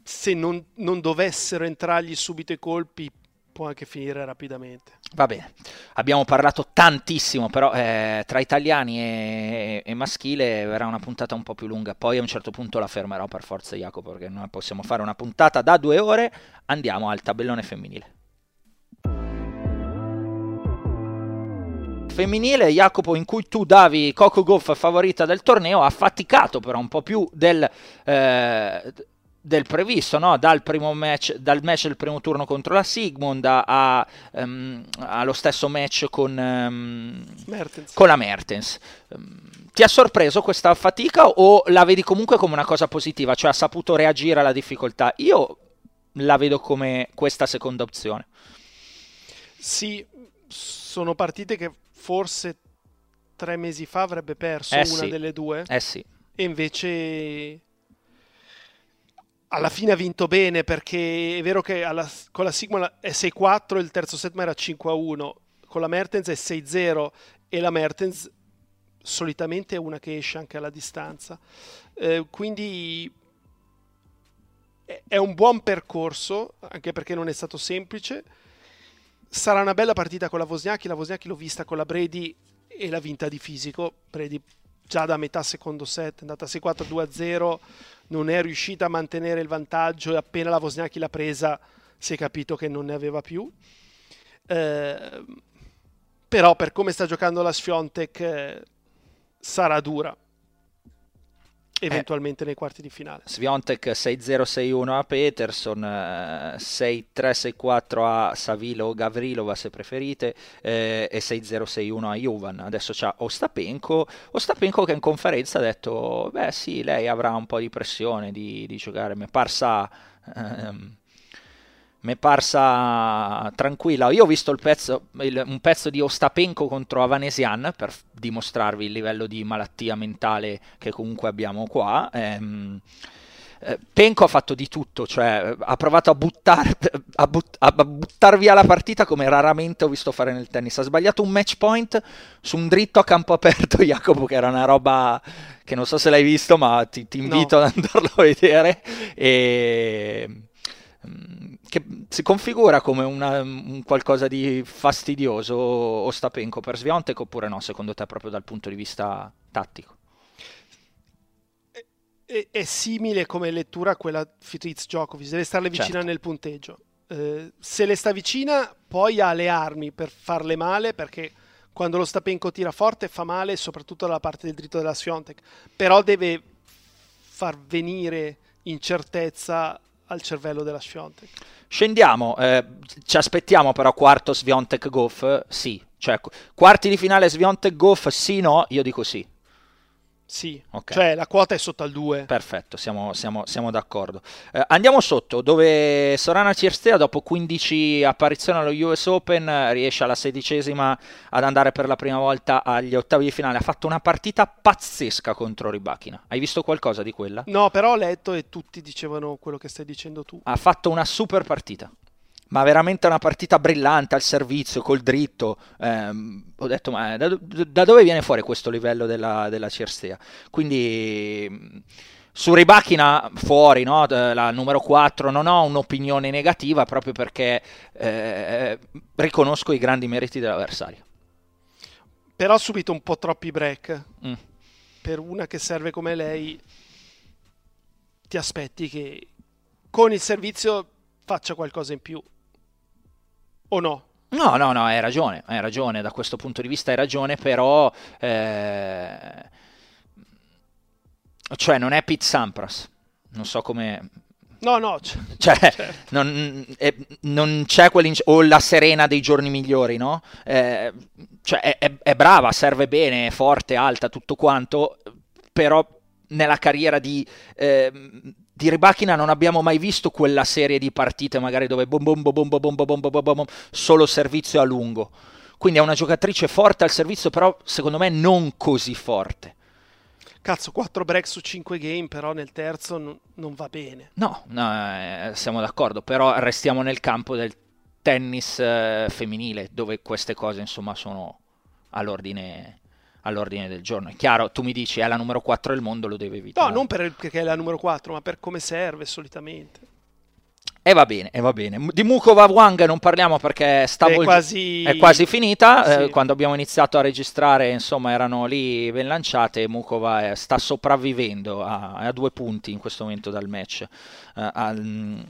[SPEAKER 3] se non, non, dovessero entrargli subito i colpi può anche finire rapidamente.
[SPEAKER 1] Va bene, abbiamo parlato tantissimo, però eh, tra italiani e, e, maschile verrà una puntata un po' più lunga, poi a un certo punto la fermerò per forza Jacopo, perché noi possiamo fare una puntata da due ore, andiamo al tabellone femminile. Femminile, Jacopo, in cui tu davi Coco Goff favorita del torneo, ha faticato però un po' più del, eh, del previsto, no? dal, primo match, dal match del primo turno contro la Sigmund a, um, allo stesso match con, um, con la Mertens. Um, ti ha sorpreso questa fatica o la vedi comunque come una cosa positiva, cioè ha saputo reagire alla difficoltà? Io la vedo come questa seconda opzione.
[SPEAKER 3] Sì, sono partite che forse tre mesi fa avrebbe perso
[SPEAKER 1] eh
[SPEAKER 3] una
[SPEAKER 1] sì.
[SPEAKER 3] delle due.
[SPEAKER 1] Eh sì.
[SPEAKER 3] E invece alla fine ha vinto bene perché è vero che alla, con la Sigma è 6-4, il terzo set ma era 5-1, con la Mertens è 6-0 e la Mertens solitamente è una che esce anche alla distanza. Eh, quindi è un buon percorso, anche perché non è stato semplice. Sarà una bella partita con la Wozniacki, la Wozniacki l'ho vista con la Brady e l'ha vinta di fisico. Brady già da metà secondo set è andata 6-4 2-0 non è riuscita a mantenere il vantaggio e appena la Wozniacki l'ha presa si è capito che non ne aveva più eh, però per come sta giocando la Sfiontek eh, sarà dura eventualmente eh, nei quarti di finale.
[SPEAKER 1] Sviontek 6-0-6-1 a Peterson, 6-3-6-4 eh, a Savilo Gavrilova se preferite eh, e 6-0-6-1 a Juvan. Adesso c'ha Ostapenko, Ostapenko che in conferenza ha detto beh sì, lei avrà un po' di pressione di, di giocare, mi è parsa... Ehm, mi è parsa tranquilla. Io ho visto pezzo, il, un pezzo di Ostapenko contro Avanesian per dimostrarvi il livello di malattia mentale che comunque abbiamo qua. Ehm, eh, Penko ha fatto di tutto, cioè ha provato a, buttar, a, but, a, buttar, via la partita come raramente ho visto fare nel tennis. Ha sbagliato un match point su un dritto a campo aperto, Jacopo, che era una roba che non so se l'hai visto, ma ti, ti invito no. ad andarlo a vedere. E mm, che si configura come una, un qualcosa di fastidioso Ostapenko per Sviontek oppure no, secondo te, proprio dal punto di vista tattico?
[SPEAKER 3] È, è simile come lettura a quella Fritz Djokovic, deve starle vicina certo. nel punteggio. Eh, se le sta vicina, poi ha le armi per farle male, perché quando lo Stapenko tira forte fa male, soprattutto dalla parte del dritto della Sviontek, però deve far venire incertezza al cervello della Sviontek.
[SPEAKER 1] Scendiamo, eh, ci aspettiamo però quarto Sviontek Goff, sì, cioè quarti di finale Sviontek Goff, sì no, io dico sì.
[SPEAKER 3] Sì, okay. cioè la quota è sotto al 2.
[SPEAKER 1] Perfetto, siamo, siamo, siamo d'accordo. Eh, andiamo sotto, dove Sorana Cirstea dopo 15 apparizioni allo US Open riesce alla sedicesima ad andare per la prima volta agli ottavi di finale. Ha fatto una partita pazzesca contro Ribachina. Hai visto qualcosa di quella?
[SPEAKER 3] No, però ho letto e tutti dicevano quello che stai dicendo tu.
[SPEAKER 1] Ha fatto una super partita ma veramente una partita brillante al servizio, col dritto. Eh, ho detto, ma da, da, dove viene fuori questo livello della, della Cirstea? Quindi su Ribachina fuori, no? la numero 4, non ho un'opinione negativa proprio perché eh, riconosco i grandi meriti dell'avversario.
[SPEAKER 3] Però ha subito un po' troppi break. Mm. Per una che serve come lei, ti aspetti che con il servizio faccia qualcosa in più o no?
[SPEAKER 1] No, no, no, hai ragione, hai ragione, da questo punto di vista hai ragione, però... Eh, cioè non è Pete Sampras, non so come...
[SPEAKER 3] No, no,
[SPEAKER 1] c- cioè, certo. non, è, non, c'è quell'inc- o la Serena dei giorni migliori, no? Eh, cioè è, è, è, brava, serve bene, è forte, alta, tutto quanto, però nella carriera di, eh, di Ribachina non abbiamo mai visto quella serie di partite magari dove bom bom bom bom bom bom bom bom solo servizio a lungo. Quindi è una giocatrice forte al servizio, però secondo me non così forte.
[SPEAKER 3] Cazzo, 4 break su 5 game, però nel terzo non, non va bene.
[SPEAKER 1] No, no eh, siamo d'accordo, però restiamo nel campo del tennis eh, femminile, dove queste cose insomma sono all'ordine, all'ordine del giorno. È chiaro, tu mi dici è la numero 4 del mondo, lo deve evitare.
[SPEAKER 3] No, non perché è la numero 4, ma per come serve solitamente.
[SPEAKER 1] E va bene, e va bene. Di Mukova Wang non parliamo perché
[SPEAKER 3] è, quasi...
[SPEAKER 1] è quasi finita. Sì. Eh, quando abbiamo iniziato a registrare, insomma, erano lì ben lanciate. Mukova sta sopravvivendo a, a, due punti in questo momento dal match. Eh, al,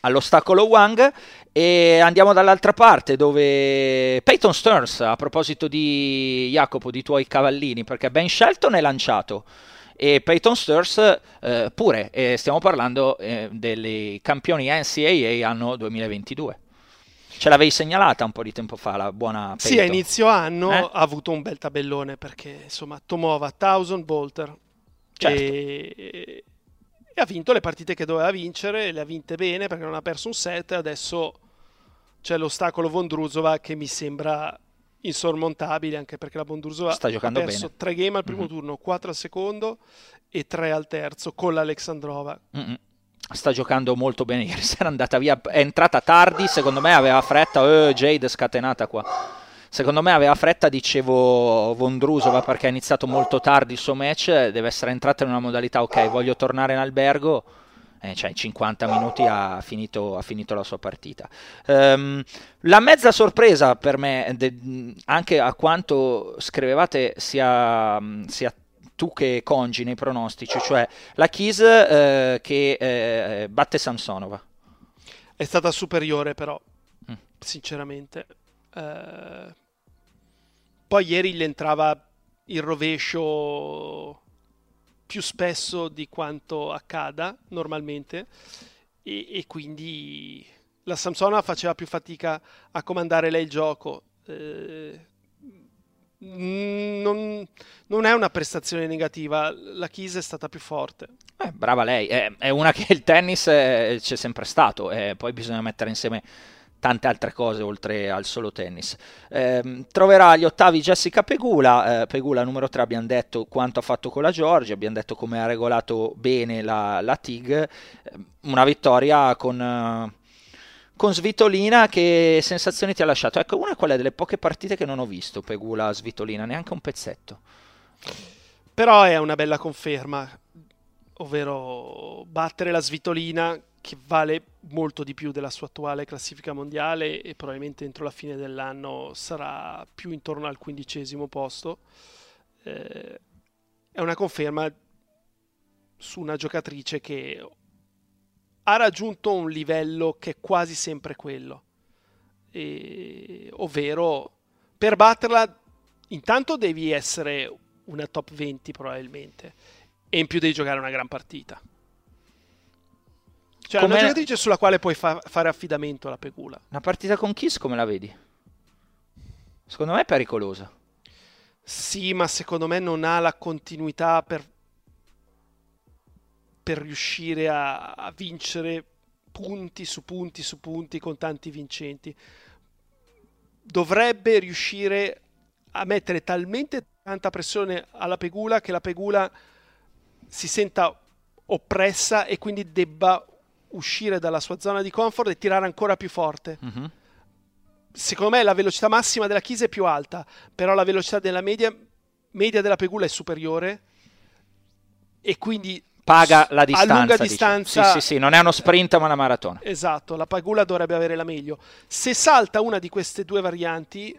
[SPEAKER 1] all'ostacolo Wang e andiamo dall'altra parte dove Peyton Stearns, a proposito di Jacopo, di tuoi cavallini, perché Ben Shelton è lanciato e Peyton Stearns eh, pure, e stiamo parlando eh, dei campioni NCAA anno 2022. Ce l'avevi segnalata un po' di tempo fa la buona Peyton.
[SPEAKER 3] Sì, a inizio anno eh? ha avuto un bel tabellone perché insomma Tomova, Thousand, Bolter certo. e e ha vinto le partite che doveva vincere, le ha vinte bene perché non ha perso un set, adesso c'è l'ostacolo Vondruzova che mi sembra insormontabile anche perché la Vondruzova
[SPEAKER 1] sta giocando
[SPEAKER 3] ha perso
[SPEAKER 1] bene.
[SPEAKER 3] 3 game al primo mm-hmm. turno, 4 al secondo e 3 al terzo con l'Alexandrova.
[SPEAKER 1] Mm-hmm. Sta giocando molto bene, ieri sera è andata via, è entrata tardi, secondo me aveva fretta, oh, Jade scatenata qua Secondo me aveva fretta, dicevo Vondrusova perché ha iniziato molto tardi il suo match, deve essere entrata in una modalità ok, voglio tornare in albergo. Eh, cioè 50 minuti ha finito, ha finito la sua partita. Um, la mezza sorpresa per me, de, anche a quanto scrivevate sia, sia tu che Congi nei pronostici, cioè la Kiss eh, che eh, batte Samsonova.
[SPEAKER 3] È stata superiore però, mm. sinceramente. Uh poi ieri gli entrava il rovescio più spesso di quanto accada normalmente e, e quindi la Samsona faceva più fatica a comandare lei il gioco. Eh, non, non, è una prestazione negativa, la Kise è stata più forte.
[SPEAKER 1] Eh, brava lei, è, è, una che il tennis eh, c'è sempre stato, eh, poi bisogna mettere insieme tante altre cose oltre al solo tennis. Eh, troverà agli ottavi Jessica Pegula, eh, Pegula numero 3 abbiamo detto quanto ha fatto con la Georgia, abbiamo detto come ha regolato bene la, la TIG, eh, una vittoria con, uh, con Svitolina che sensazioni ti ha lasciato? Ecco, una è quella delle poche partite che non ho visto Pegula Svitolina, neanche un pezzetto.
[SPEAKER 3] Però è una bella conferma, ovvero battere la Svitolina che vale molto di più della sua attuale classifica mondiale e probabilmente entro la fine dell'anno sarà più intorno al quindicesimo posto. Eh, è una conferma su una giocatrice che ha raggiunto un livello che è quasi sempre quello, e, ovvero per batterla intanto devi essere una top 20 probabilmente e in più devi giocare una gran partita. Cioè, Com'è... una giocatrice sulla quale puoi fa- fare affidamento alla Pegula.
[SPEAKER 1] Una partita con Kiss come la vedi? Secondo me è pericolosa.
[SPEAKER 3] Sì, ma secondo me non ha la continuità per, per riuscire a, a vincere punti su punti su punti con tanti vincenti. Dovrebbe riuscire a mettere talmente tanta pressione alla Pegula che la Pegula si senta oppressa e quindi debba uscire dalla sua zona di comfort e tirare ancora più forte. Uh-huh. Secondo me la velocità massima della Chisa è più alta, però la velocità della media, media della Pegula è superiore e quindi
[SPEAKER 1] paga la distanza.
[SPEAKER 3] A lunga distanza.
[SPEAKER 1] Sì, sì, sì, non è uno sprint ma una maratona.
[SPEAKER 3] Esatto, la Pagula dovrebbe avere la meglio. Se salta una di queste due varianti,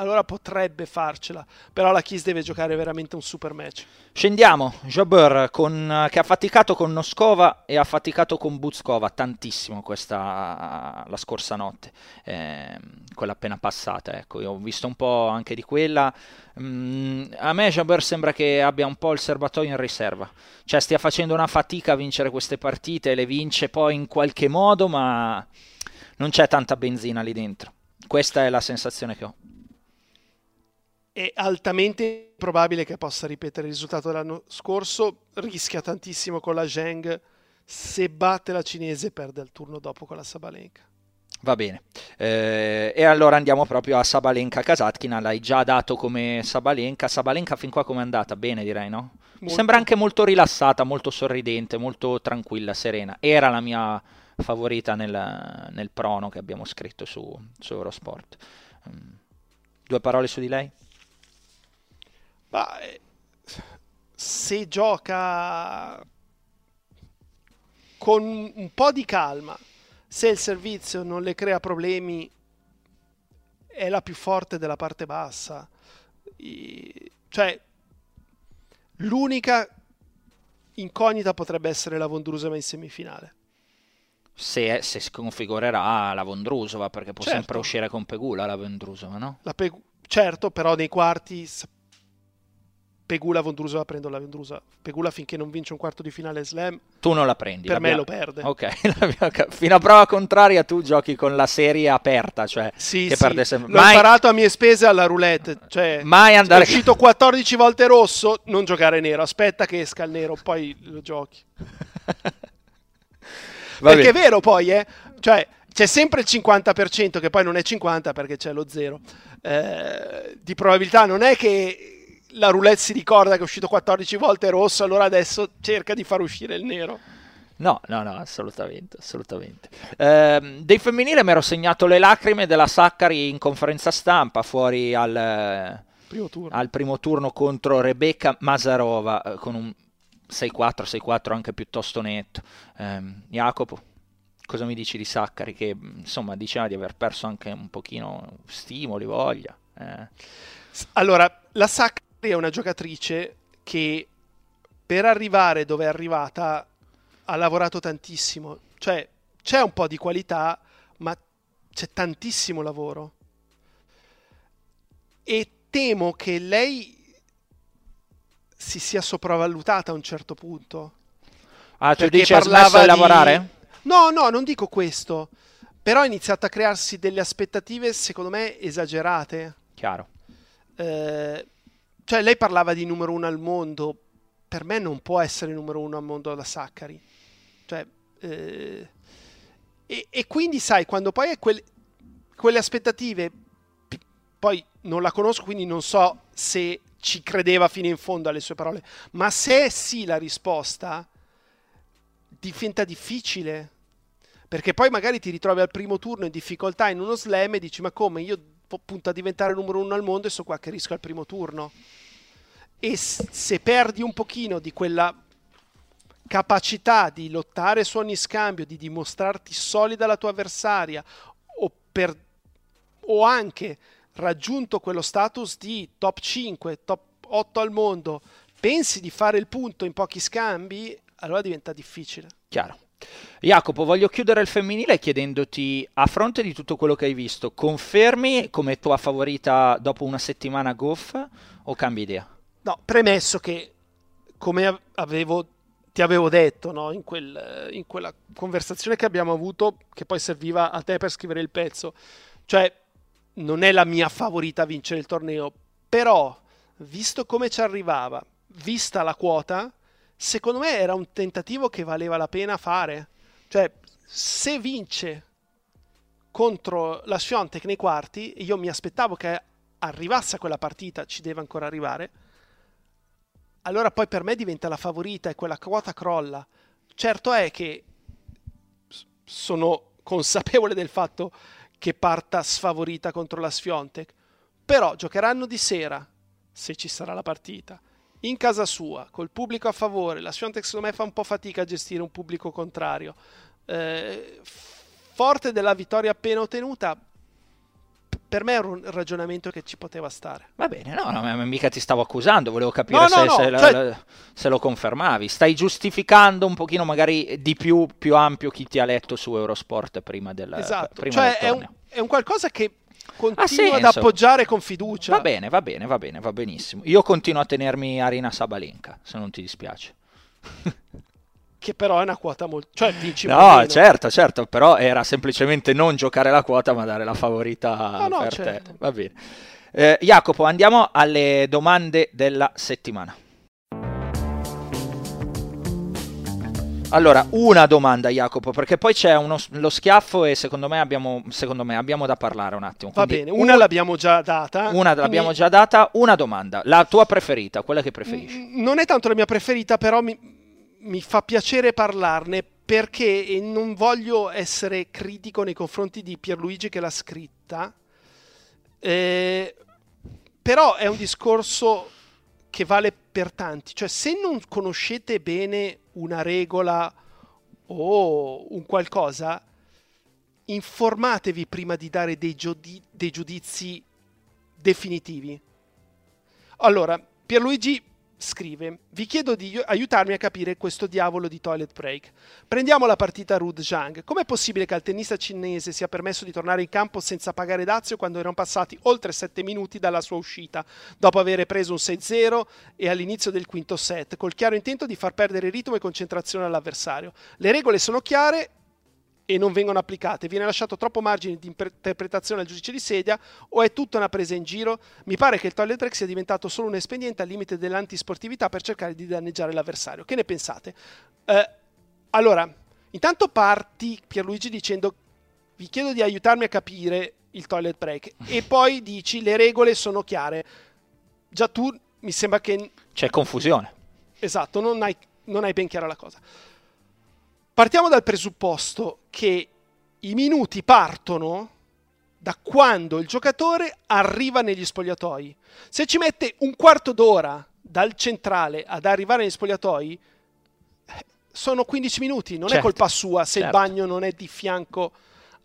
[SPEAKER 3] allora potrebbe farcela, però la Kiss deve giocare veramente un super match.
[SPEAKER 1] Scendiamo, Jobber con, che ha faticato con Noskova e ha faticato con Buzkova tantissimo questa, la scorsa notte, eh, quella appena passata, ecco, io ho visto un po' anche di quella, mm, a me Jobber sembra che abbia un po' il serbatoio in riserva, cioè stia facendo una fatica a vincere queste partite, le vince poi in qualche modo, ma non c'è tanta benzina lì dentro, questa è la sensazione che ho.
[SPEAKER 3] È altamente probabile che possa ripetere il risultato dell'anno scorso, rischia tantissimo con la Zheng, se batte la cinese perde il turno dopo con la Sabalenka.
[SPEAKER 1] Va bene, eh, e allora andiamo proprio a Sabalenka Kasatkina, l'hai già dato come Sabalenka, Sabalenka fin qua come è andata? Bene direi, no? Molto. Sembra anche molto rilassata, molto sorridente, molto tranquilla, serena. Era la mia favorita nel, nel prono che abbiamo scritto su, su Eurosport. Um, due parole su di lei?
[SPEAKER 3] Bah, se gioca con un po' di calma, se il servizio non le crea problemi, è la più forte della parte bassa. I, cioè, l'unica incognita potrebbe essere la Vondrusova in semifinale.
[SPEAKER 1] Se, se sconfigurerà la Vondrusova, perché può certo. sempre uscire con Pegula la Vondrusova, no?
[SPEAKER 3] La Pegu- certo, però nei quarti Pegula Vondrusa prendo la Vondrusa. Pegula finché non vince un quarto di finale slam.
[SPEAKER 1] Tu non la prendi.
[SPEAKER 3] Per me lo perde.
[SPEAKER 1] Ok, fino a prova contraria tu giochi con la serie aperta, cioè
[SPEAKER 3] sì,
[SPEAKER 1] che
[SPEAKER 3] sì.
[SPEAKER 1] perde sempre.
[SPEAKER 3] L'ho mai... imparato a mie spese alla roulette, cioè
[SPEAKER 1] mai andare...
[SPEAKER 3] è uscito 14 volte rosso, non giocare nero, aspetta che esca il nero, poi lo giochi. perché è vero poi, eh? Cioè, c'è sempre il 50%, che poi non è 50 perché c'è lo zero, eh, di probabilità. Non è che la roulette si ricorda che è uscito 14 volte rosso, allora adesso cerca di far uscire il nero.
[SPEAKER 1] No, no, no, assolutamente, assolutamente. Eh, dei femminili mi ero segnato le lacrime della Saccari in conferenza stampa fuori al
[SPEAKER 3] primo turno,
[SPEAKER 1] al primo turno contro Rebecca Masarova eh, con un 6-4, 6-4 anche piuttosto netto. Eh, Jacopo, cosa mi dici di Saccari che insomma diceva di aver perso anche un pochino stimoli, voglia? Eh.
[SPEAKER 3] Allora, la Saccari è una giocatrice che per arrivare dove è arrivata ha lavorato tantissimo. Cioè, c'è un po' di qualità, ma c'è tantissimo lavoro. E temo che lei si sia sopravvalutata a un certo punto.
[SPEAKER 1] Ah, tu dici ha smesso di lavorare?
[SPEAKER 3] No, no, non dico questo. Però ha iniziato a crearsi delle aspettative, secondo me, esagerate.
[SPEAKER 1] Chiaro.
[SPEAKER 3] Eh, cioè, lei parlava di numero uno al mondo. Per me non può essere numero uno al mondo la Saccari. Cioè, eh, e, e, quindi, sai, quando poi hai quelle, quelle aspettative, poi non la conosco, quindi non so se ci credeva fino in fondo alle sue parole, ma se è sì la risposta, diventa difficile. Perché poi magari ti ritrovi al primo turno in difficoltà in uno slam e dici: Ma come io punto a diventare numero uno al mondo e so qua che rischio al primo turno? E se perdi un pochino di quella capacità di lottare su ogni scambio, di dimostrarti solida la tua avversaria o, per, o anche raggiunto quello status di top 5, top 8 al mondo, pensi di fare il punto in pochi scambi, allora diventa difficile.
[SPEAKER 1] Chiaro. Jacopo, voglio chiudere il femminile chiedendoti, a fronte di tutto quello che hai visto, confermi come tua favorita dopo una settimana Goff o cambi idea?
[SPEAKER 3] No, premesso che, come avevo, ti avevo detto no, in, quel, in, quella conversazione che abbiamo avuto, che poi serviva a te per scrivere il pezzo, cioè non è la mia favorita a vincere il torneo, però visto come ci arrivava, vista la quota, secondo me era un tentativo che valeva la pena fare. Cioè, se vince contro la Swiatek nei quarti, io mi aspettavo che arrivasse a quella partita, ci deve ancora arrivare, allora poi per me diventa la favorita e quella quota crolla. Certo è che sono consapevole del fatto che parta sfavorita contro la Sfiontek, però giocheranno di sera, se ci sarà la partita, in casa sua, col pubblico a favore. La Sfiontek secondo me fa un po' fatica a gestire un pubblico contrario. Eh, forte della vittoria appena ottenuta, per me era un ragionamento che ci poteva stare.
[SPEAKER 1] Va bene, no, no mica ti stavo accusando, volevo capire no, se, no, se, cioè... la, se, lo confermavi. Stai giustificando un pochino magari di più, più ampio chi ti ha letto su Eurosport prima del
[SPEAKER 3] Esatto,
[SPEAKER 1] prima
[SPEAKER 3] cioè
[SPEAKER 1] del
[SPEAKER 3] è, un, è un qualcosa che continuo ad appoggiare con fiducia.
[SPEAKER 1] Va bene, va bene, va bene, va benissimo. Io continuo a tenermi Arina Sabalenka, se non ti dispiace.
[SPEAKER 3] che però è una quota molto... cioè vinci
[SPEAKER 1] No, certo, certo, però era semplicemente non giocare la quota ma dare la favorita no, no, per certo. te. Va bene. Eh, Jacopo, andiamo alle domande della settimana. Allora, una domanda Jacopo, perché poi c'è uno, lo schiaffo e secondo me, abbiamo, secondo me abbiamo da parlare un attimo.
[SPEAKER 3] Va
[SPEAKER 1] Quindi
[SPEAKER 3] bene, una l'abbiamo già data.
[SPEAKER 1] Una l'abbiamo già data, una domanda. La tua preferita, quella che preferisci.
[SPEAKER 3] Non è tanto la mia preferita, però mi, mi fa piacere parlarne perché non voglio essere critico nei confronti di Pierluigi che l'ha scritta. eh, però è un discorso che vale per tanti. Cioè, se non conoscete bene una regola o un qualcosa, informatevi prima di dare dei, giudi- dei giudizi definitivi. Allora, Pierluigi scrive: Vi chiedo di aiutarmi a capire questo diavolo di toilet break. Prendiamo la partita Rud Zhang. Com'è possibile che al tennista cinese sia permesso di tornare in campo senza pagare dazio quando erano passati oltre 7 minuti dalla sua uscita, dopo aver preso un 6-0 e all'inizio del quinto set, col chiaro intento di far perdere ritmo e concentrazione all'avversario? Le regole sono chiare e non vengono applicate, viene lasciato troppo margine di interpretazione al giudice di sedia o è tutta una presa in giro? Mi pare che il toilet break sia diventato solo un espediente al limite dell'antisportività per cercare di danneggiare l'avversario. Che ne pensate? Eh, allora, intanto parti Pierluigi dicendo vi chiedo di aiutarmi a capire il toilet break e poi dici le regole sono chiare. Già tu mi sembra che
[SPEAKER 1] C'è confusione.
[SPEAKER 3] Esatto, non hai, non hai ben chiara la cosa. Partiamo dal presupposto che i minuti partono da quando il giocatore arriva negli spogliatoi. Se ci mette un quarto d'ora dal centrale ad arrivare negli spogliatoi, sono 15 minuti, non è
[SPEAKER 1] Certo,
[SPEAKER 3] colpa sua se il
[SPEAKER 1] certo.
[SPEAKER 3] bagno non è di fianco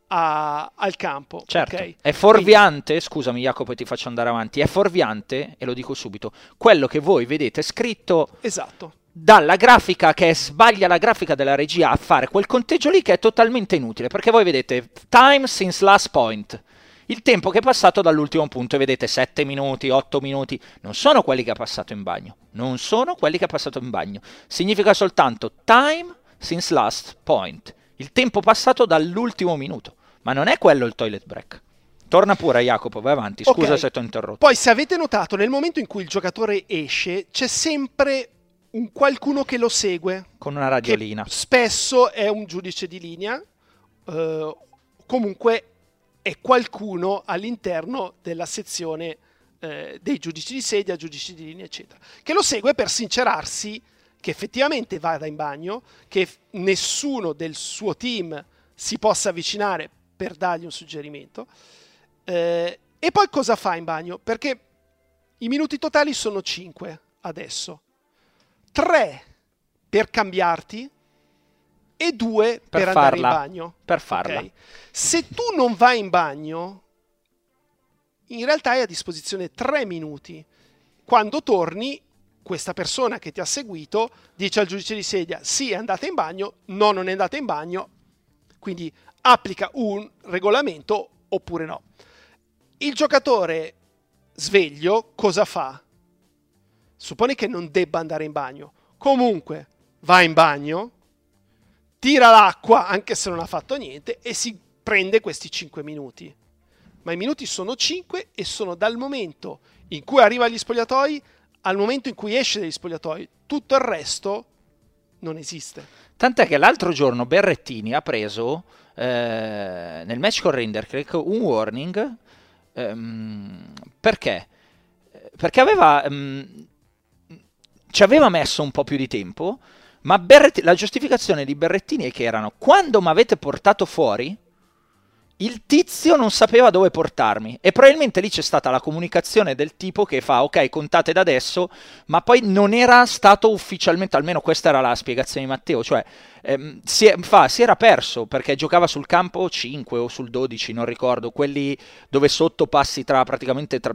[SPEAKER 3] a- al campo.
[SPEAKER 1] Certo,
[SPEAKER 3] ok?
[SPEAKER 1] è fuorviante, scusami Jacopo e ti faccio andare avanti, è fuorviante, e lo dico subito, quello che voi vedete scritto
[SPEAKER 3] Quindi- esatto.
[SPEAKER 1] Dalla grafica che sbaglia la grafica della regia a fare quel conteggio lì che è totalmente inutile, perché voi vedete time since last point, il tempo che è passato dall'ultimo punto e vedete 7 minuti, 8 minuti, non sono quelli che ha passato in bagno, non sono quelli che ha passato in bagno, significa soltanto time since last point, il tempo passato dall'ultimo minuto, ma non è quello il toilet break. Torna pure Jacopo, vai avanti, scusa
[SPEAKER 3] Ok.
[SPEAKER 1] se ti ho interrotto.
[SPEAKER 3] Poi, se avete notato, nel momento in cui il giocatore esce, c'è sempre un qualcuno che lo segue.
[SPEAKER 1] Con una radiolina.
[SPEAKER 3] spesso è un giudice di linea, eh, comunque è qualcuno all'interno della sezione eh, dei giudici di sedia, giudici di linea, eccetera, che lo segue per sincerarsi che effettivamente vada in bagno, che nessuno del suo team si possa avvicinare per dargli un suggerimento. Eh, e poi cosa fa in bagno? Perché i minuti totali sono 5 adesso. 3 per cambiarti e 2 per,
[SPEAKER 1] Per
[SPEAKER 3] andare in bagno.
[SPEAKER 1] Per farla.
[SPEAKER 3] Ok? Se tu non vai in bagno, in realtà hai a disposizione 3 minuti. Quando torni, questa persona che ti ha seguito dice al giudice di sedia: sì, è andata in bagno, no, non è andata in bagno. Quindi applica un regolamento oppure no. Il giocatore sveglio cosa fa? Supponi che non debba andare in bagno. Comunque va in bagno, tira l'acqua anche se non ha fatto niente e si prende questi 5 minuti. Ma i minuti sono 5 e sono dal momento in cui arriva agli spogliatoi al momento in cui esce dagli spogliatoi. Tutto il resto non esiste.
[SPEAKER 1] Tant'è che l'altro giorno Berrettini ha preso eh, nel match con Rinderkirk un warning ehm, perché? Perché aveva, ehm, ci aveva messo un po' più di tempo, ma Berretti- la giustificazione di Berrettini è che erano quando mi avete portato fuori, il tizio non sapeva dove portarmi e probabilmente lì c'è stata la comunicazione del tipo che fa ok contate da adesso ma poi non era stato ufficialmente almeno questa era la spiegazione di Matteo cioè ehm, si, è- fa, si era perso perché giocava sul campo 5 o sul 12 non ricordo quelli dove sotto passi tra praticamente tra,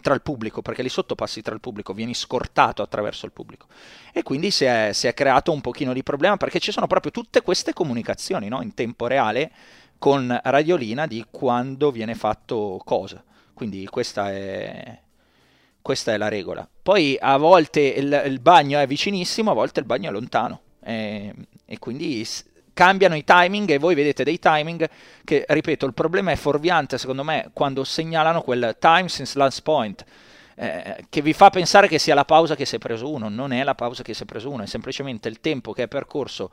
[SPEAKER 1] tra il pubblico perché lì sotto passi tra il pubblico vieni scortato attraverso il pubblico e quindi si è, si è creato un pochino di problema perché ci sono proprio tutte queste comunicazioni no? in tempo reale con radiolina di quando viene fatto cosa. Quindi questa è, questa è la regola. Poi a volte il, il bagno è vicinissimo, a volte il bagno è lontano. E, e quindi s- cambiano i timing e voi vedete dei timing che, ripeto, il problema è fuorviante secondo me quando segnalano quel time since last point. Eh, che vi fa pensare che sia la pausa che si è preso uno, non è la pausa che si è preso uno, è semplicemente il tempo che è percorso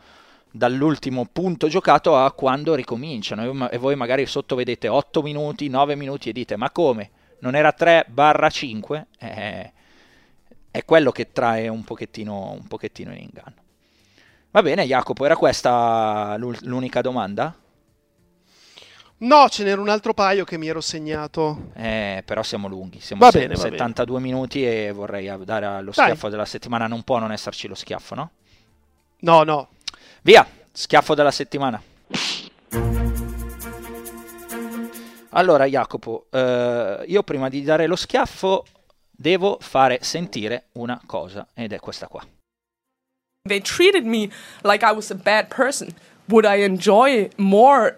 [SPEAKER 1] dall'ultimo punto giocato a quando ricominciano e voi magari sotto vedete 8 minuti, 9 minuti e dite ma come? Non era 3 barra 5? Eh, è quello che trae un pochettino, un pochettino in inganno. Va bene Jacopo, era questa l'unica domanda?
[SPEAKER 3] No, ce n'era un altro paio che mi ero segnato.
[SPEAKER 1] Eh, però siamo lunghi, siamo va bene, 72 bene. minuti e vorrei dare lo schiaffo Dai. della settimana, non può non esserci lo schiaffo, no?
[SPEAKER 3] No, no,
[SPEAKER 1] Via, schiaffo della settimana. Allora Jacopo, eh, io prima di dare lo schiaffo devo fare sentire una cosa ed è questa qua.
[SPEAKER 4] They treated me like I was a bad person. Would I enjoy more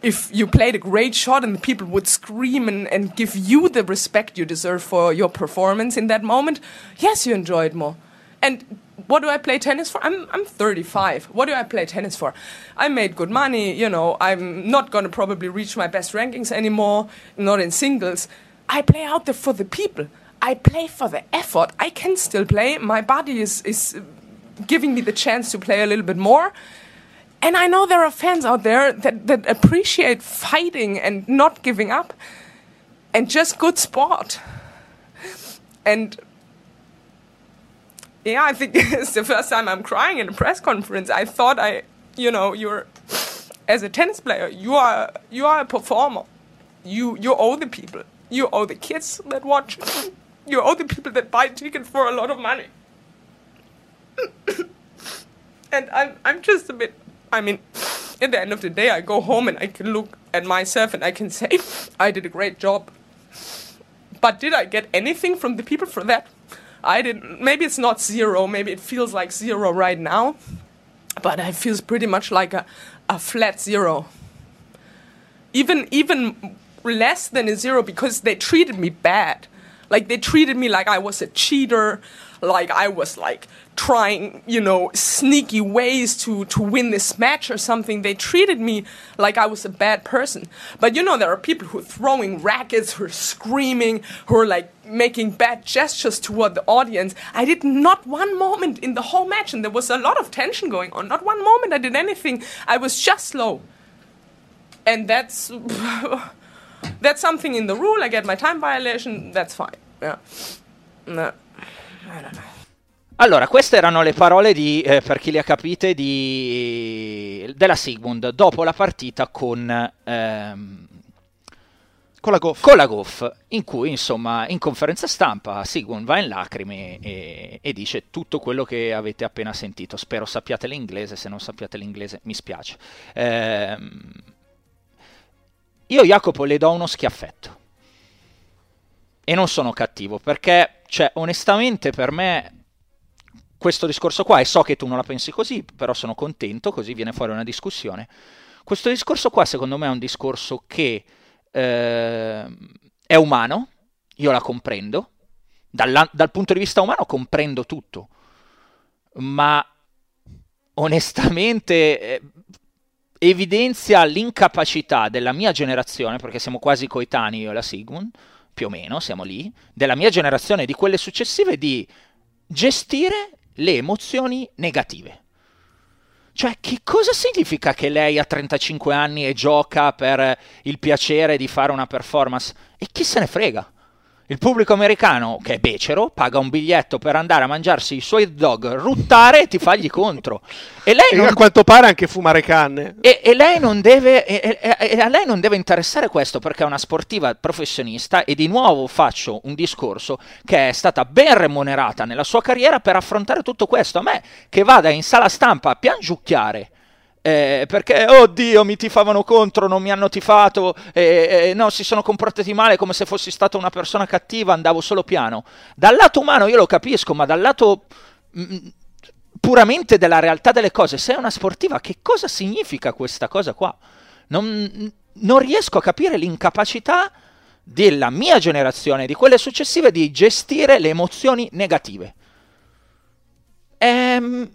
[SPEAKER 4] if you played a great shot and people would scream and, and give you the respect you deserve for your performance in that moment? Yes, you enjoy it more. And what do I play tennis for? I'm, I'm 35. What do I play tennis for? I made good money, you know, I'm not going to probably reach my best rankings anymore, not in singles. I play out there for the people. I play for the effort. I can still play. My body is, is giving me the chance to play a little bit more. And I know there are fans out there that, that appreciate fighting and not giving up and just good sport. And yeah, I think it's the first time I'm crying in a press conference. I thought I, you know, you're as a tennis player, you are you are a performer. You you owe the people. You owe the kids that watch. You owe the people that buy tickets for a lot of money. and I'm I'm just a bit. I mean, at the end of the day, I go home and I can look at myself and I can say I did a great job. But did I get anything from the people for that? I didn't. Maybe it's not zero. Maybe it feels like zero right now, but it feels pretty much like a, a flat zero. Even even less than a zero because they treated me bad. Like they treated me like I was a cheater, like I was like trying, you know, sneaky ways to to win this match or something. They treated me like I was a bad person. But you know, there are people who are throwing rackets, who are screaming, who are like making bad gestures toward the audience. I did not one moment in the whole match, and there was a lot of tension going on. Not one moment I did anything. I was just slow, and that's. that's something in the rule. I get my time violation. That's fine. Yeah. No. I don't know.
[SPEAKER 1] Allora, queste erano le parole di, eh, per chi le ha capite, di, della Sigmund dopo la partita con, ehm,
[SPEAKER 3] con, la Goff.
[SPEAKER 1] con la Goff, in cui insomma in conferenza stampa Sigmund va in lacrime e, e, dice tutto quello che avete appena sentito. Spero sappiate l'inglese, se non sappiate l'inglese mi spiace. Ehm, io Jacopo le do uno schiaffetto. E non sono cattivo, perché, cioè, onestamente per me questo discorso qua, e so che tu non la pensi così, però sono contento, così viene fuori una discussione. Questo discorso qua, secondo me, è un discorso che eh, è umano, io la comprendo, Dalla, dal punto di vista umano comprendo tutto, ma onestamente eh, evidenzia l'incapacità della mia generazione, perché siamo quasi coetanei io e la Sigmund, più o meno, siamo lì, della mia generazione e di quelle successive di gestire le emozioni negative. Cioè, che cosa significa che lei ha 35 anni e gioca per il piacere di fare una performance? E chi se ne frega? Il pubblico americano, che è becero, paga un biglietto per andare a mangiarsi i suoi dog, ruttare e ti fagli contro.
[SPEAKER 3] E, lei e non... a quanto pare anche fumare canne.
[SPEAKER 1] E, e, lei deve, e, a lei non deve interessare questo perché è una sportiva professionista e di nuovo faccio un discorso che è stata ben remunerata nella sua carriera per affrontare tutto questo. A me che vada in sala stampa a piangiucchiare eh, perché oddio mi tifavano contro, non mi hanno tifato, eh, eh, no, si sono comportati male come se fossi stata una persona cattiva, andavo solo piano. Dal lato umano io lo capisco, ma dal lato mh, mm, puramente della realtà delle cose, sei una sportiva, che cosa significa questa cosa qua? Non, non riesco a capire l'incapacità della mia generazione, di quelle successive, di gestire le emozioni negative. Ehm,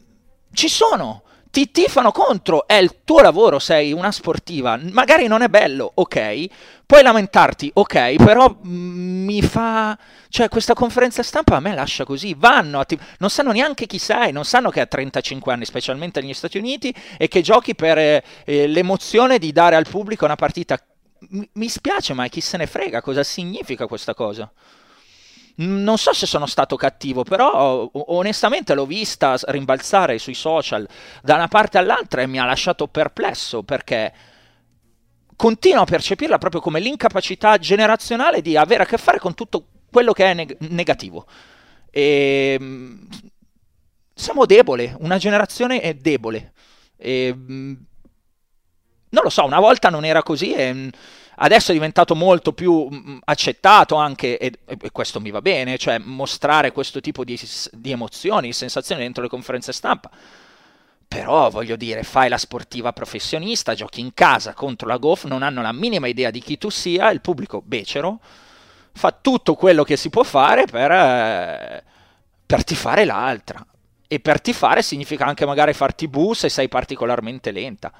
[SPEAKER 1] ci sono ti tifano contro, è il tuo lavoro, sei una sportiva, magari non è bello, ok, puoi lamentarti, ok, però mi fa... cioè questa conferenza stampa a me lascia così, vanno, ti... non sanno neanche chi sei, non sanno che ha 35 anni, specialmente negli Stati Uniti, e che giochi per eh, l'emozione di dare al pubblico una partita. M- mi spiace, ma chi se ne frega, cosa significa questa cosa? Non so se sono stato cattivo, però onestamente l'ho vista rimbalzare sui social da una parte all'altra e mi ha lasciato perplesso perché continuo a percepirla proprio come l'incapacità generazionale di avere a che fare con tutto quello che è neg- negativo. E, ehm, siamo deboli, una generazione è debole. E, non lo so, una volta non era così e adesso è diventato molto più mm, mm, accettato anche, e, e, questo mi va bene, cioè mostrare questo tipo di, di emozioni, di sensazioni dentro le conferenze stampa. Però voglio dire, fai la sportiva professionista, giochi in casa contro la Goff, non hanno la minima idea di chi tu sia, il pubblico becero, fa tutto quello che si può fare per, eh, per tifare l'altra. E per tifare significa anche magari farti bu se sei particolarmente lenta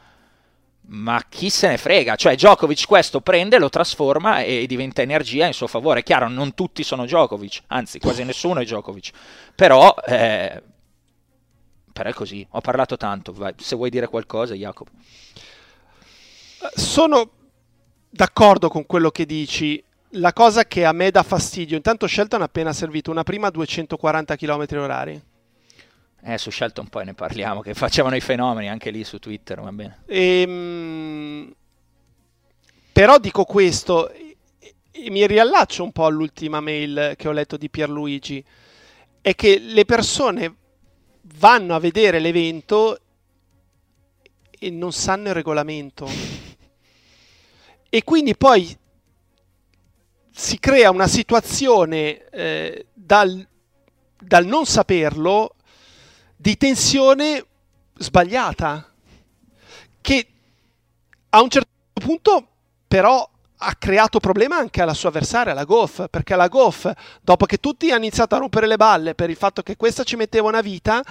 [SPEAKER 1] ma chi se ne frega? Cioè, Djokovic questo prende, lo trasforma e diventa energia in suo favore. Chiaro, non tutti sono Djokovic, anzi, quasi nessuno è Djokovic. Però, eh, però è così. Ho parlato tanto. Vai. Se vuoi dire qualcosa, Jacopo.
[SPEAKER 3] Sono d'accordo con quello che dici. La cosa che a me dà fastidio, intanto Shelton ha appena servito una prima a 240 km orari
[SPEAKER 1] eh, su Shelton poi ne parliamo, che facevano i fenomeni anche lì su Twitter, va bene.
[SPEAKER 3] Ehm, però dico questo, mi riallaccio un po' all'ultima mail che ho letto di Pierluigi, è che le persone vanno a vedere l'evento e non sanno il regolamento. E quindi poi si crea una situazione eh, dal, dal non saperlo di tensione sbagliata che a un certo punto però ha creato problema anche alla sua avversaria, la Goff, perché la Goff, dopo che tutti hanno iniziato a rompere le balle per il fatto che questa ci metteva una vita,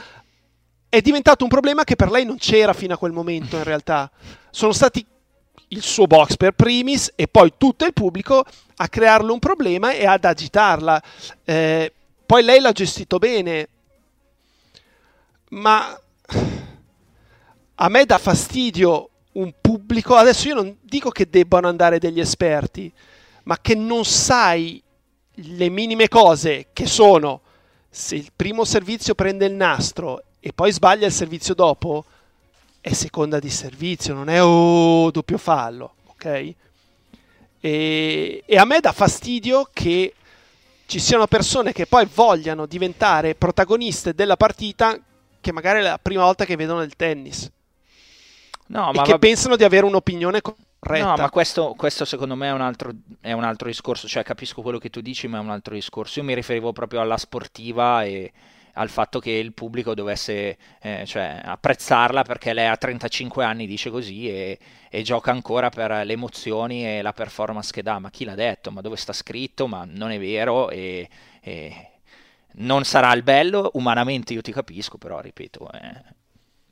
[SPEAKER 3] è diventato un problema che per lei non c'era fino a quel momento in realtà. Sono stati il suo box per primis e poi tutto il pubblico a crearle un problema e ad agitarla. Eh, poi lei l'ha gestito bene, ma a me dà fastidio un pubblico, adesso io non dico che debbano andare degli esperti, ma che non sai le minime cose che sono se il primo servizio prende il nastro e poi sbaglia il servizio dopo, è seconda di servizio, non è oh, doppio fallo, ok? E, e a me dà fastidio che ci siano persone che poi vogliano diventare protagoniste della partita che magari è la prima volta che vedono il tennis. No, e che va... pensano di avere un'opinione corretta.
[SPEAKER 1] No, ma questo, questo secondo me è un, altro, è un, altro, discorso. Cioè, capisco quello che tu dici, ma è un altro discorso. Io mi riferivo proprio alla sportiva e al fatto che il pubblico dovesse eh, cioè, apprezzarla perché lei ha 35 anni, dice così, e, e, gioca ancora per le emozioni e la performance che dà. Ma chi l'ha detto? Ma dove sta scritto? Ma non è vero. E, e non sarà il bello, umanamente io ti capisco, però ripeto, eh,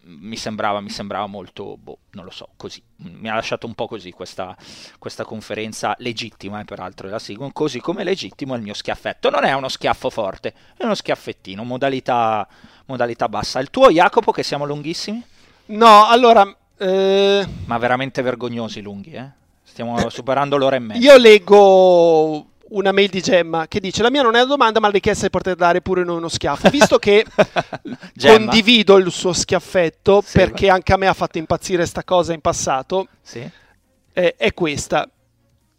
[SPEAKER 1] mi, sembrava, mi, sembrava, molto, boh, non lo so, così. Mi ha lasciato un po' così questa, questa conferenza legittima, e eh, peraltro la seguo, così come legittimo il mio schiaffetto. Non è uno schiaffo forte, è uno schiaffettino, modalità, modalità bassa. Il tuo, Jacopo, che siamo lunghissimi?
[SPEAKER 3] No, allora... Eh...
[SPEAKER 1] Ma veramente vergognosi lunghi, eh? Stiamo superando l'ora e mezza.
[SPEAKER 3] Io leggo una mail di Gemma che dice la mia non è una domanda ma la richiesta di poter dare pure noi uno schiaffo. Visto che condivido il suo schiaffetto sì, perché va. anche a me ha fatto impazzire sta cosa in passato
[SPEAKER 1] sì.
[SPEAKER 3] eh, è questa.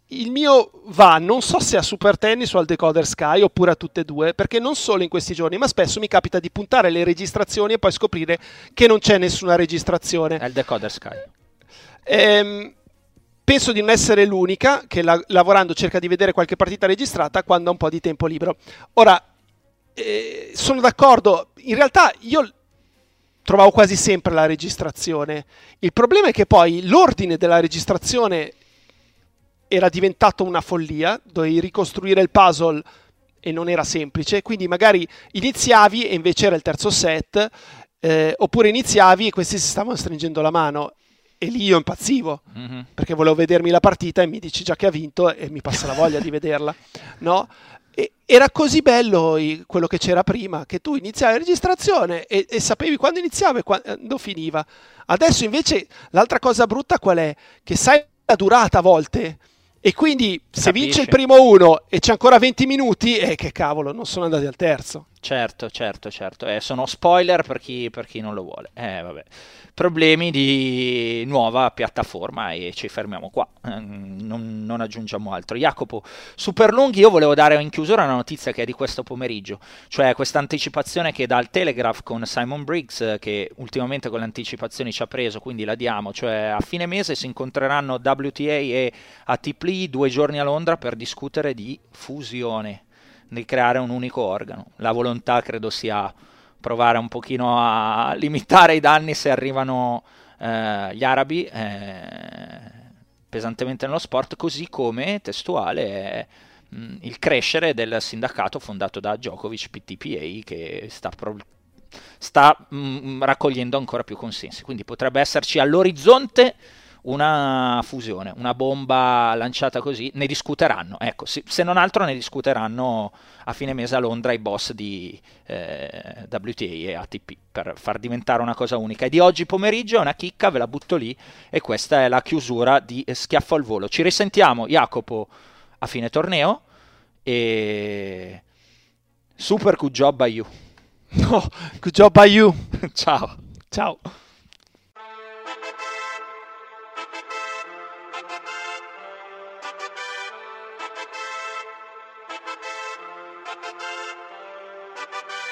[SPEAKER 3] Il mio va non so se a Super Tennis o al Decoder Sky oppure a tutte e due perché non solo in questi giorni ma spesso mi capita di puntare le registrazioni e poi scoprire che non c'è nessuna registrazione.
[SPEAKER 1] È il Decoder Sky.
[SPEAKER 3] Ehm Penso di non essere l'unica che la- lavorando cerca di vedere qualche partita registrata quando ha un po' di tempo libero. Ora, eh, sono d'accordo, in realtà io trovavo quasi sempre la registrazione. Il problema è che poi l'ordine della registrazione era diventato una follia, dovevi ricostruire il puzzle e non era semplice, quindi magari iniziavi e invece era il terzo set eh, oppure iniziavi e questi si stavano stringendo la mano e lì io impazzivo mm-hmm. perché volevo vedermi la partita e mi dici già che ha vinto e mi passa la voglia di vederla, no? E era così bello quello che c'era prima che tu iniziavi la registrazione e, e sapevi quando iniziava e quando finiva. Adesso invece l'altra cosa brutta qual è? Che sai la durata a volte e quindi se Capisci. vince il primo uno e c'è ancora 20 minuti, eh, che cavolo, non sono andati al terzo.
[SPEAKER 1] Certo, certo, certo. Eh, sono spoiler per chi, per chi, non lo vuole. Eh, vabbè. Problemi di nuova piattaforma e ci fermiamo qua. Eh, non, non, aggiungiamo altro. Jacopo, super lunghi, io volevo dare in chiusura una notizia che è di questo pomeriggio, cioè questa anticipazione che dà il Telegraph con Simon Briggs, che ultimamente con le anticipazioni ci ha preso, quindi la diamo. Cioè a fine mese si incontreranno WTA e ATP due giorni a Londra per discutere di fusione, di creare un unico organo. La volontà credo sia provare un pochino a limitare i danni se arrivano eh, gli arabi eh, pesantemente nello sport, così come testuale è mh, il crescere del sindacato fondato da Djokovic PTPA che sta pro- sta mh, raccogliendo ancora più consensi. Quindi potrebbe esserci all'orizzonte una fusione, una bomba lanciata così, ne discuteranno, ecco, se non altro ne discuteranno a fine mese a Londra i boss di eh, WTA e ATP per far diventare una cosa unica. E di oggi pomeriggio è una chicca, ve la butto lì e questa è la chiusura di Schiaffo al volo. Ci risentiamo, Jacopo, a fine torneo e super good job by you.
[SPEAKER 3] No, good job by you.
[SPEAKER 1] Ciao.
[SPEAKER 3] Ciao.